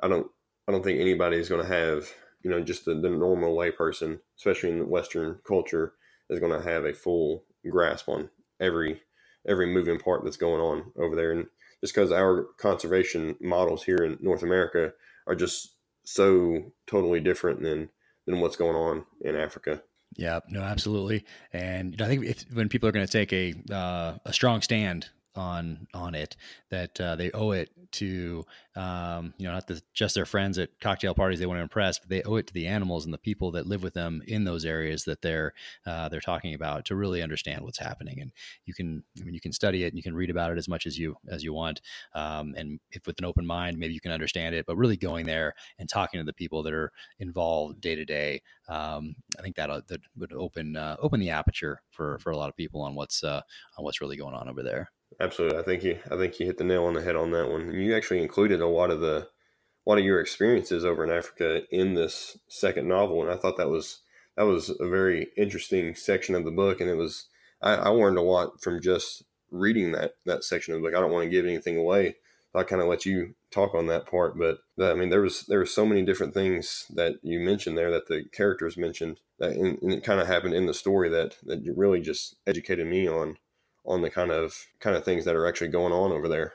I don't, I don't think anybody's going to have, you know, just the, the normal layperson, especially in Western culture, is going to have a full grasp on every every moving part that's going on over there. And just because our conservation models here in North America are just so totally different than than what's going on in Africa. Yeah, no, absolutely. And I think if, when people are going to take a uh, a strong stand on on it that uh, they owe it to um, you know not the, just their friends at cocktail parties they want to impress but they owe it to the animals and the people that live with them in those areas that they're uh, they're talking about to really understand what's happening and you can I mean you can study it and you can read about it as much as you as you want um, and if with an open mind maybe you can understand it but really going there and talking to the people that are involved day to day um, I think that that would open uh, open the aperture for for a lot of people on what's uh, on what's really going on over there. Absolutely, I think you I think you hit the nail on the head on that one. You actually included a lot of the a lot of your experiences over in Africa in this second novel, and I thought that was that was a very interesting section of the book, and it was I, I learned a lot from just reading that that section of the book. I don't want to give anything away. I kind of let you talk on that part, but I mean, there was there were so many different things that you mentioned there that the characters mentioned that, and, and it kind of happened in the story that that really just educated me on on the kind of kind of things that are actually going on over there.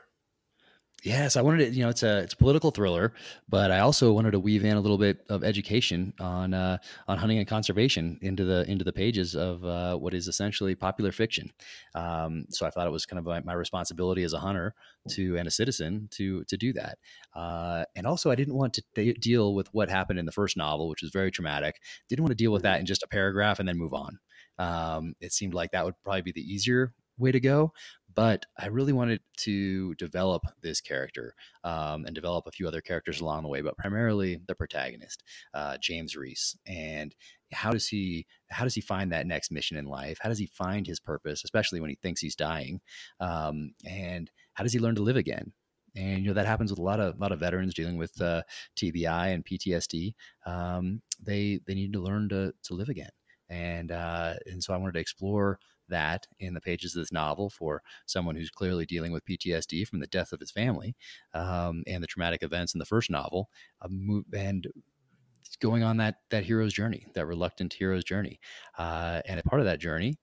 Yes, I wanted to. You know, it's a it's a political thriller, but I also wanted to weave in a little bit of education on uh, on hunting and conservation into the into the pages of uh, what is essentially popular fiction. Um, so I thought it was kind of my, my, responsibility as a hunter to and a citizen to to do that. Uh, and also, I didn't want to de- deal with what happened in the first novel, which was very traumatic. Didn't want to deal with that in just a paragraph and then move on. Um, it seemed like that would probably be the easier way to go. But I really wanted to develop this character um, and develop a few other characters along the way, but primarily the protagonist, uh, James Reese, and how does he how does he find that next mission in life? How does he find his purpose, especially when he thinks he's dying? Um, and how does he learn to live again? and you know that happens with a lot of a lot of veterans dealing with uh, TBI and PTSD. Um, they they need to learn to to live again, and uh, and so I wanted to explore that in the pages of this novel for someone who's clearly dealing with PTSD from the death of his family um, and the traumatic events in the first novel, and going on that that hero's journey, that reluctant hero's journey, uh, and a part of that journey.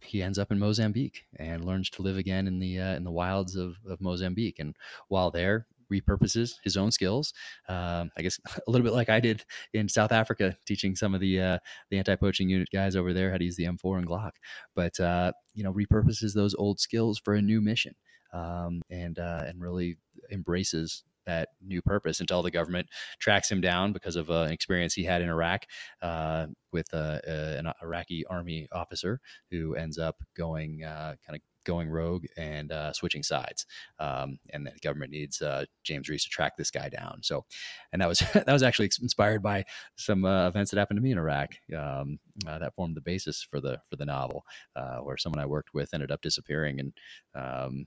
He ends up in Mozambique and learns to live again in the uh, in the wilds of, of Mozambique. And while there, repurposes his own skills. Um, I guess a little bit like I did in South Africa, teaching some of the uh, the anti poaching unit guys over there how to use the M4 and Glock. But uh, you know, repurposes those old skills for a new mission, um, and uh, and really embraces that new purpose until the government tracks him down because of uh, an experience he had in Iraq uh, with uh, an Iraqi army officer who ends up going uh, kind of going rogue and uh, switching sides. Um, and the government needs uh, James Reese to track this guy down. So, and that was that was actually inspired by some uh, events that happened to me in Iraq um, uh, that formed the basis for the for the novel, uh, where someone I worked with ended up disappearing and. Um,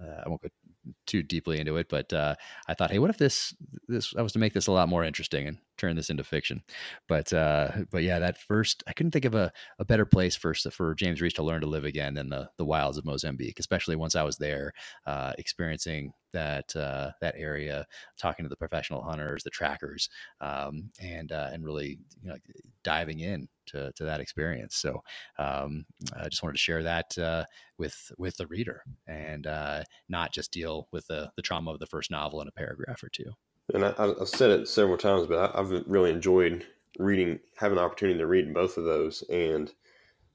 I won't go too deeply into it, but uh, I thought, hey, what if this this I was to make this a lot more interesting and turn this into fiction? But uh, but yeah, that first I couldn't think of a, a better place for for James Reese to learn to live again than the the wilds of Mozambique, especially once I was there, uh, experiencing that uh, that area, talking to the professional hunters, the trackers, um, and uh, and really you know diving in to, to that experience. So um, I just wanted to share that uh, with with the reader and uh, not just deal with the, the trauma of the first novel in a paragraph or two. And I, have said it several times, but I, have really enjoyed reading, having the opportunity to read both of those, and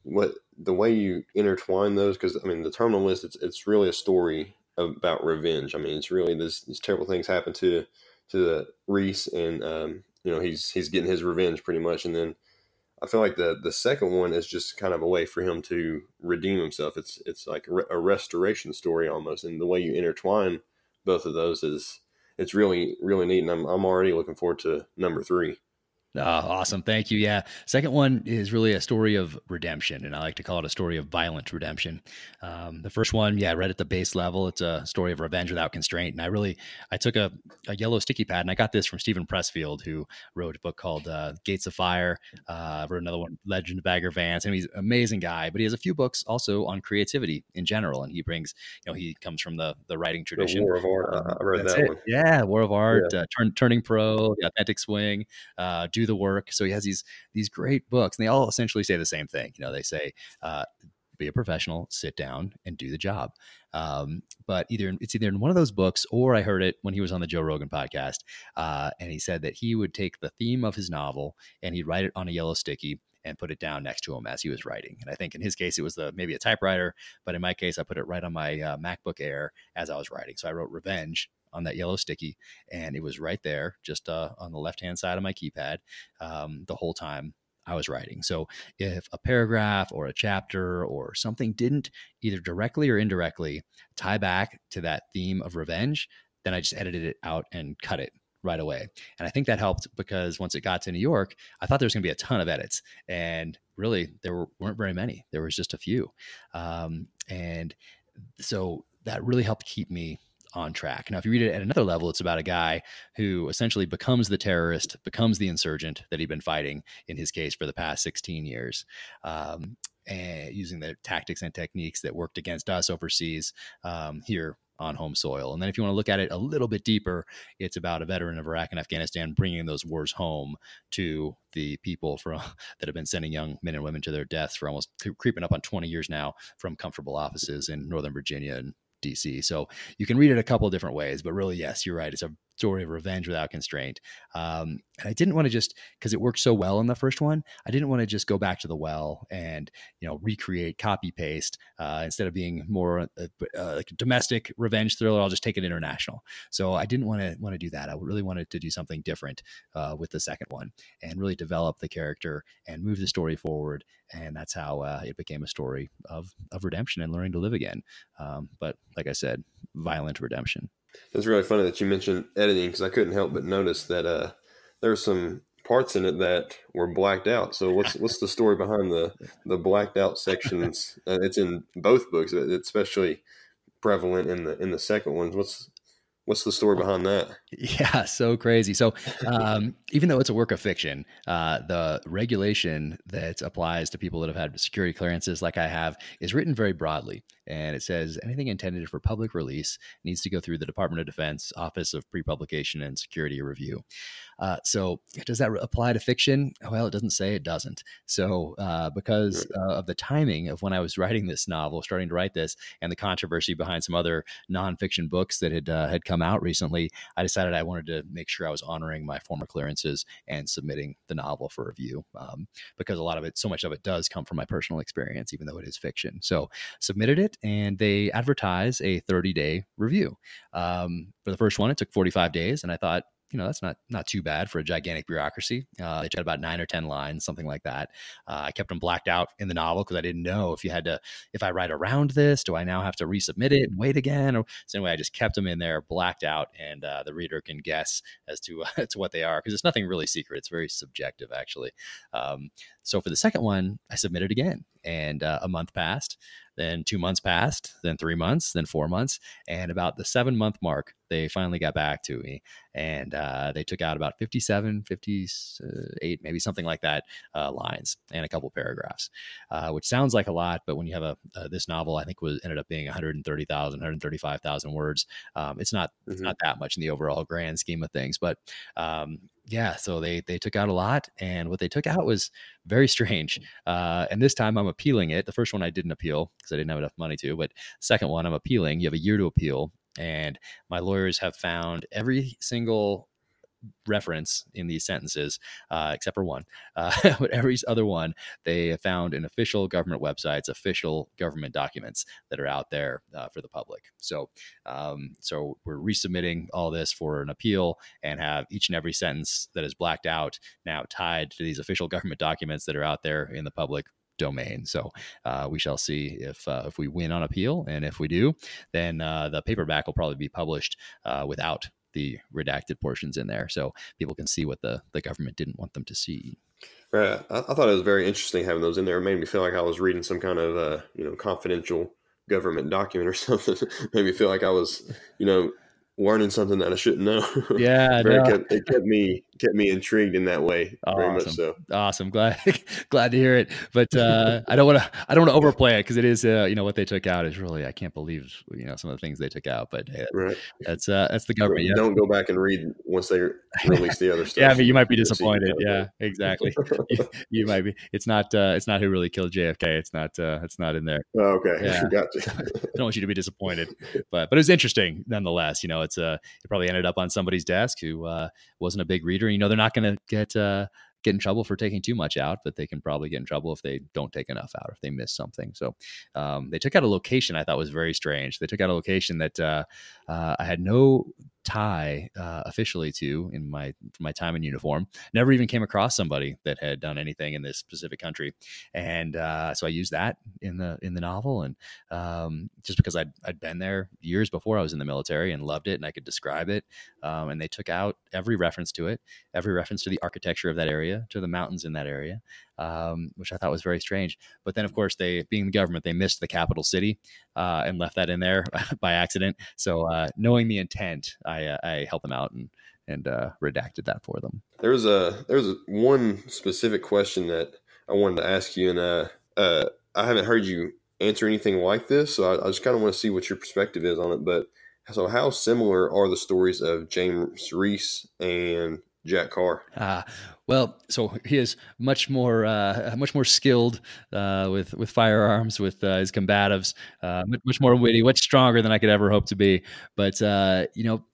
what the way you intertwine those. Because I mean, the terminal list, it's it's really a story about revenge. I mean, it's really this these terrible things happen to to the Reese, and um, you know he's he's getting his revenge pretty much, and then I feel like the the second one is just kind of a way for him to redeem himself. It's it's like a, restoration story almost, and the way you intertwine both of those is it's really really neat, and I'm I'm already looking forward to number three. Oh, awesome. Thank you. Yeah. Second one is really a story of redemption, and I like to call it a story of violent redemption. Um, the first one, yeah, right at the base level, it's a story of revenge without constraint. And I really, I took a, a yellow sticky pad, and I got this from Steven Pressfield, who wrote a book called uh, Gates of Fire, uh, wrote another one, Legend of Bagger Vance. And he's an amazing guy, but he has a few books also on creativity in general. And he brings, you know, he comes from the the writing tradition. The War of Art. Um, I read that it. one. Yeah. War of Art, yeah. uh, turn, Turning Pro, The Authentic Swing, uh, The Work. So he has these these great books, and they all essentially say the same thing. You know, they say uh, be a professional, sit down, and do the job. Um, but either it's either in one of those books, or I heard it when he was on the Joe Rogan podcast, uh, and he said that he would take the theme of his novel and he'd write it on a yellow sticky and put it down next to him as he was writing. And I think in his case, it was the maybe a typewriter, but in my case, I put it right on my uh, MacBook Air as I was writing. So I wrote Revenge on that yellow sticky, and it was right there, just uh, on the left hand side of my keypad, um, the whole time I was writing. So if a paragraph or a chapter or something didn't either directly or indirectly tie back to that theme of revenge, then I just edited it out and cut it right away. And I think that helped because once it got to New York, I thought there was going to be a ton of edits. And really, there were, not very many. There was just a few. Um, and so that really helped keep me on track. Now, if you read it at another level, it's about a guy who essentially becomes the terrorist, becomes the insurgent that he'd been fighting in his case for the past 16 years. Um, and using the tactics and techniques that worked against us overseas um, here on home soil. And then if you want to look at it a little bit deeper, it's about a veteran of Iraq and Afghanistan bringing those wars home to the people from that have been sending young men and women to their deaths for almost creeping up on 20 years now from comfortable offices in Northern Virginia and DC. So you can read it a couple different ways, but really, yes, you're right. It's a story of revenge without constraint. Um, and I didn't want to just because it worked so well in the first one. I didn't want to just go back to the well and you know recreate, copy paste uh, instead of being more uh, uh, like a domestic revenge thriller. I'll just take it international. So I didn't want to want to do that. I really wanted to do something different uh, with the second one and really develop the character and move the story forward. And that's how uh, it became a story of of redemption and learning to live again. Um, but like I said, violent redemption. It's really funny that you mentioned editing because I couldn't help but notice that uh, there were some parts in it that were blacked out. So what's what's the story behind the the blacked out sections? Uh, it's in both books, but it's especially prevalent in the in the second ones. What's What's the story behind that? Yeah, so crazy. So, um, even though it's a work of fiction, uh, the regulation that applies to people that have had security clearances, like I have, is written very broadly. And it says anything intended for public release needs to go through the Department of Defense Office of Pre-Publication and Security Review. Uh, so, does that apply to fiction? Well, it doesn't say it doesn't. So, uh, because uh, of the timing of when I was writing this novel, starting to write this, and the controversy behind some other nonfiction books that had uh, had come out recently, I decided I wanted to make sure I was honoring my former clearances and submitting the novel for review um, because a lot of it, so much of it, does come from my personal experience, even though it is fiction. So, submitted it, and they advertise a 30 day review. Um, for the first one, it took 45 days, and I thought, you know that's not not too bad for a gigantic bureaucracy. Uh, they had about nine or ten lines, something like that. Uh, I kept them blacked out in the novel because I didn't know if you had to if I write around this, do I now have to resubmit it and wait again? Or so anyway, I just kept them in there blacked out, and uh, the reader can guess as to uh, to what they are because it's nothing really secret. It's very subjective actually. Um, so for the second one, I submitted again, and uh, a month passed. Then two months passed, then three months, then four months. And about the seven month mark, they finally got back to me and uh, they took out about 57, 58, maybe something like that uh, lines and a couple paragraphs, uh, which sounds like a lot. But when you have a, uh, this novel, I think was ended up being 130,000, 135,000 words. Um, it's not, mm-hmm. it's not that much in the overall grand scheme of things, but um, yeah, so they they took out a lot, and what they took out was very strange. Uh, and this time, I'm appealing it. The first one I didn't appeal because I didn't have enough money to, but second one I'm appealing. You have a year to appeal, and my lawyers have found every single reference in these sentences, uh, except for one. Uh, but every other one, they found in official government websites, official government documents that are out there uh, for the public. So, um, so we're resubmitting all this for an appeal and have each and every sentence that is blacked out now tied to these official government documents that are out there in the public domain. So uh, we shall see if uh, if we win on appeal, and if we do, then uh, the paperback will probably be published uh, without the redacted portions in there so people can see what the the government didn't want them to see. Right. I, I thought it was very interesting having those in there. It made me feel like I was reading some kind of uh, you know confidential government document or something. made me feel like I was you know learning something that I shouldn't know. Yeah, Very no. kept, it kept me kept me intrigued in that way. Very much Awesome. so. awesome. Glad glad to hear it. But uh, I don't want to I don't want to overplay it because it is uh, you know what they took out is really I can't believe you know some of the things they took out. But Right. that's uh, that's the government. Yeah. Don't go back and read once they release the other stuff. Yeah, I mean, you might be disappointed. Yeah, exactly. you, you might be. It's not. Uh, it's not who really killed JFK. It's not. Uh, it's not in there. Oh, okay. Yeah. Gotcha. I don't want you to be disappointed, but but it was interesting nonetheless. You know, it's uh, it probably ended up on somebody's desk who uh, wasn't a big reader. You know, they're not going to get uh, get in trouble for taking too much out, but they can probably get in trouble if they don't take enough out, or if they miss something. So um, they took out a location I thought was very strange. They took out a location that uh, uh, I had no tie uh, officially to in my my time in uniform. Never even came across somebody that had done anything in this specific country, and uh, so I used that in the in the novel. And um, just because I'd I'd been there years before I was in the military and loved it, and I could describe it, um, and they took out every reference to it, every reference to the architecture of that area, to the mountains in that area, um, which I thought was very strange. But then, of course, they being the government, they missed the capital city uh, and left that in there by accident. So uh, knowing the intent, I uh, I helped them out and and uh, redacted that for them. There was a there was one specific question that I wanted to ask you, and uh, uh, I haven't heard you answer anything like this, so I, I just kind of want to see what your perspective is on it. But so, how similar are the stories of James Reese and Jack Carr? Uh, well, so he is much more uh, much more skilled uh, with with firearms, with uh, his combatives, uh, much, more witty, much stronger than I could ever hope to be. But uh, you know,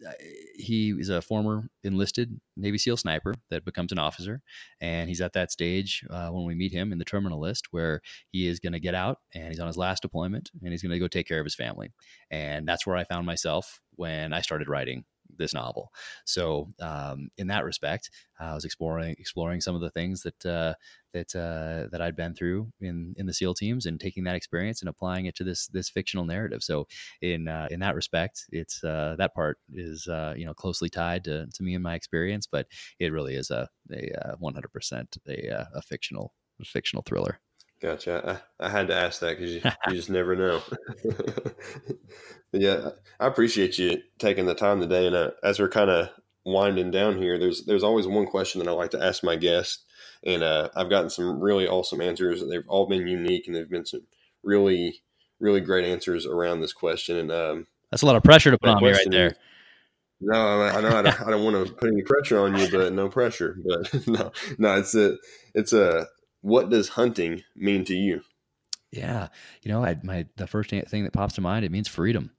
he is a former enlisted Navy SEAL sniper that becomes an officer, and he's at that stage uh, when we meet him in the terminal list where he is going to get out and he's on his last deployment and he's going to go take care of his family, and that's where I found myself when I started writing this novel. So um, in that respect, I was exploring exploring some of the things that uh, that uh, that I'd been through in in the SEAL teams and taking that experience and applying it to this this fictional narrative. So in uh, in that respect, it's uh, that part is uh, you know closely tied to, to me and my experience, but it really is a a one hundred percent a a fictional fictional thriller. Gotcha. I, I had to ask that because you, you just never know. yeah, I appreciate you taking the time today. And uh, as we're kind of winding down here, there's there's always one question that I like to ask my guests, and uh, I've gotten some really awesome answers. They've all been unique, and they've been some really really great answers around this question. And um, That's a lot of pressure to put on me right there. is- no, I, I know I don't, I don't want to put any pressure on you, but no pressure. But no, no, it's a it's a what does hunting mean to you? Yeah, you know, I, my the first thing that pops to mind it means freedom.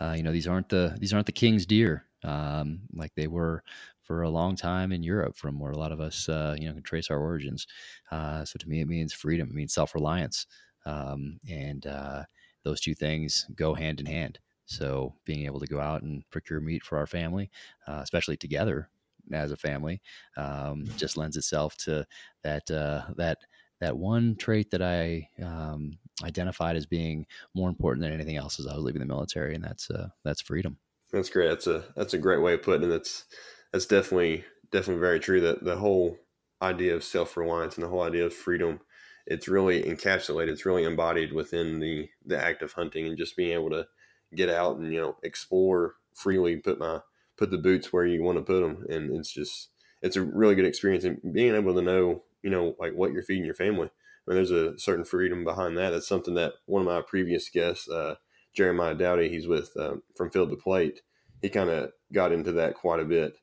Uh, you know, these aren't the these aren't the king's deer um, like they were for a long time in Europe, from where a lot of us uh, you know can trace our origins. Uh, so to me, it means freedom. It means self reliance, um, and uh, those two things go hand in hand. So being able to go out and procure meat for our family, uh, especially together as a family, um, just lends itself to that uh, that that one trait that I um, identified as being more important than anything else as I was leaving the military, and that's uh, that's freedom. That's great. That's a that's a great way of putting it. That's that's definitely definitely very true. That the whole idea of self reliance and the whole idea of freedom, it's really encapsulated. It's really embodied within the the act of hunting and just being able to get out and you know explore freely. Put my put the boots where you want to put them, and it's just it's a really good experience. And being able to know you know like what you're feeding your family. I mean, there's a certain freedom behind that. That's something that one of my previous guests. Uh, Jeremiah Doughty, he's with um, from Field to Plate. He kind of got into that quite a bit,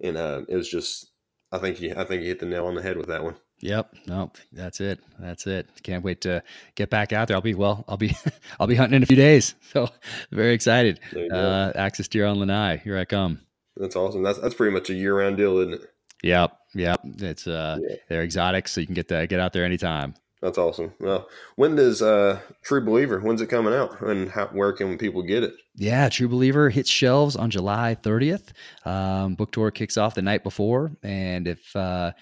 and uh, it was just I think he I think he hit the nail on the head with that one. Yep. No, that's it. That's it. Can't wait to get back out there. I'll be well. I'll be I'll be hunting in a few days. So very excited. There you go. Uh, Axis deer on Lanai. Here I come. That's awesome. That's that's pretty much a year round deal, isn't it? Yep. Yep. It's uh, Yeah. they're exotic, so you can get that get out there anytime. That's awesome. Well, when does uh, True Believer? When's it coming out, and how, where can people get it? Yeah, True Believer hits shelves on July 30th. Um, book tour kicks off the night before, and if uh,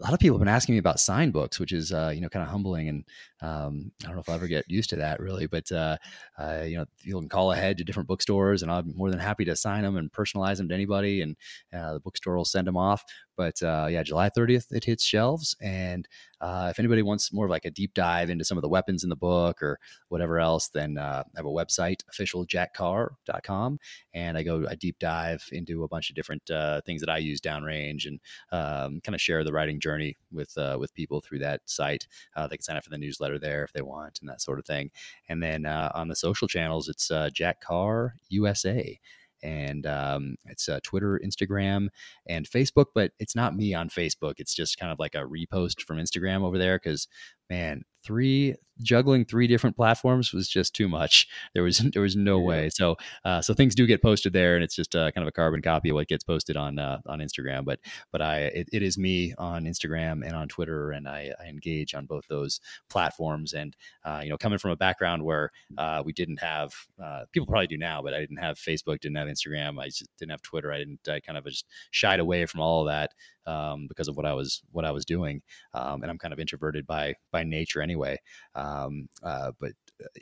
a lot of people have been asking me about sign books, which is uh, you know kind of humbling, and um, I don't know if I'll ever get used to that really. But uh, uh, you know, you can call ahead to different bookstores, and I'm more than happy to sign them and personalize them to anybody, and uh, the bookstore will send them off. But uh, yeah, July 30th it hits shelves, and uh, if anybody wants more of like a deep dive into some of the weapons in the book or whatever else, then uh, I have a website, officialjackcarr.com, and I go a deep dive into a bunch of different things that I use downrange and um, kind of share the writing journey with with people through that site. They can sign up for the newsletter there if they want and that sort of thing. And then uh, on the social channels, it's Jack Carr USA and um, it's uh, Twitter, Instagram, and Facebook. But it's not me on Facebook. It's just kind of like a repost from Instagram over there because man, three juggling three different platforms was just too much. There was there was no way. So uh, so things do get posted there, and it's just uh, kind of a carbon copy of what gets posted on uh, on Instagram. But but I it, it is me on Instagram and on Twitter, and I, I engage on both those platforms. And uh, you know, coming from a background where uh, we didn't have uh, people probably do now, but I didn't have Facebook, didn't have Instagram, I just didn't have Twitter. I didn't. I kind of just shied away from all of that um, because of what I was what I was doing, um, and I'm kind of introverted by by nature anyway. Um, uh, but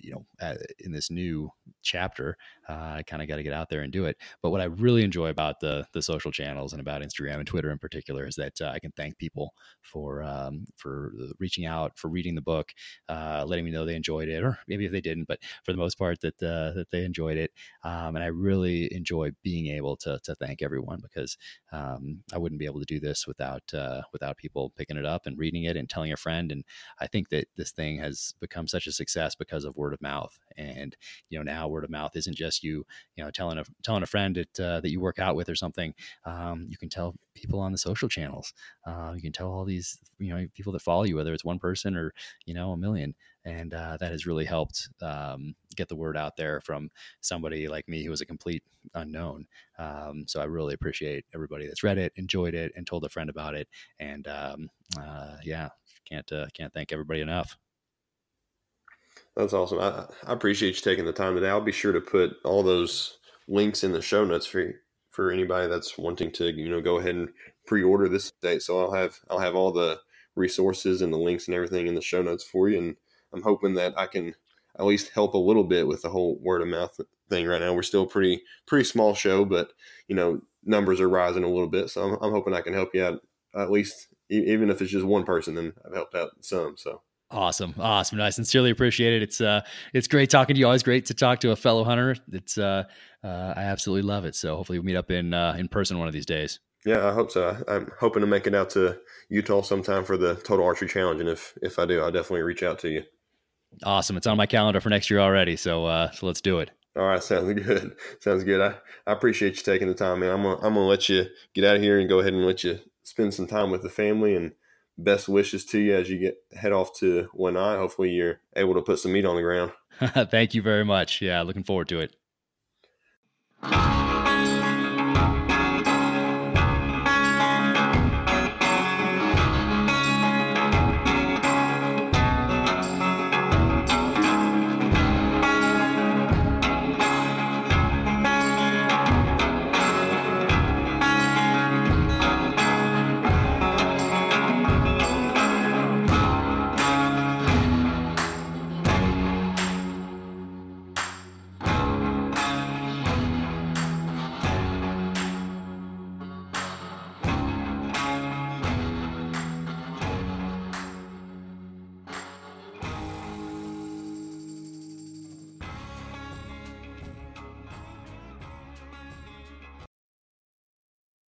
you know, uh, in this new chapter, uh, I kind of got to get out there and do it. But what I really enjoy about the the social channels and about Instagram and Twitter in particular is that uh, I can thank people for um, for reaching out, for reading the book, uh, letting me know they enjoyed it, or maybe if they didn't, but for the most part that uh, that they enjoyed it. Um, and I really enjoy being able to to thank everyone because um, I wouldn't be able to do this without without people picking it up and reading it and telling a friend. And I think that this thing has become such a success because of word of mouth. And you know now word of mouth isn't just you you know telling a telling a friend that uh, that you work out with or something. Um, you can tell people on the social channels. Uh, you can tell all these you know people that follow you, whether it's one person or you know a million. And uh, that has really helped um, get the word out there from somebody like me who was a complete unknown. Um, so I really appreciate everybody that's read it, enjoyed it, and told a friend about it. And um, uh, yeah, can't uh, can't thank everybody enough. That's awesome. I, I appreciate you taking the time today. I'll be sure to put all those links in the show notes for for anybody that's wanting to you know go ahead and pre-order this date. So I'll have I'll have all the resources and the links and everything in the show notes for you. And I'm hoping that I can at least help a little bit with the whole word of mouth thing right now. We're still pretty pretty small show, but you know numbers are rising a little bit. So I'm, I'm hoping I can help you out at least even if it's just one person. Then I've helped out some. So Awesome, awesome. I sincerely appreciate it. It's uh, it's great talking to you. Always great to talk to a fellow hunter. It's uh, uh I absolutely love it. So hopefully we meet up in uh, in person one of these days. Yeah, I hope so. I'm hoping to make it out to Utah sometime for the Total Archery Challenge, and if if I do, I'll definitely reach out to you. Awesome. It's on my calendar for next year already. So uh, so let's do it. All right, sounds good. Sounds good. I, I appreciate you taking the time, man. I'm gonna I'm gonna let you get out of here and go ahead and let you spend some time with the family and best wishes to you as you get head off to Waianae. Hopefully, you're able to put some meat on the ground. Thank you very much. Yeah, looking forward to it.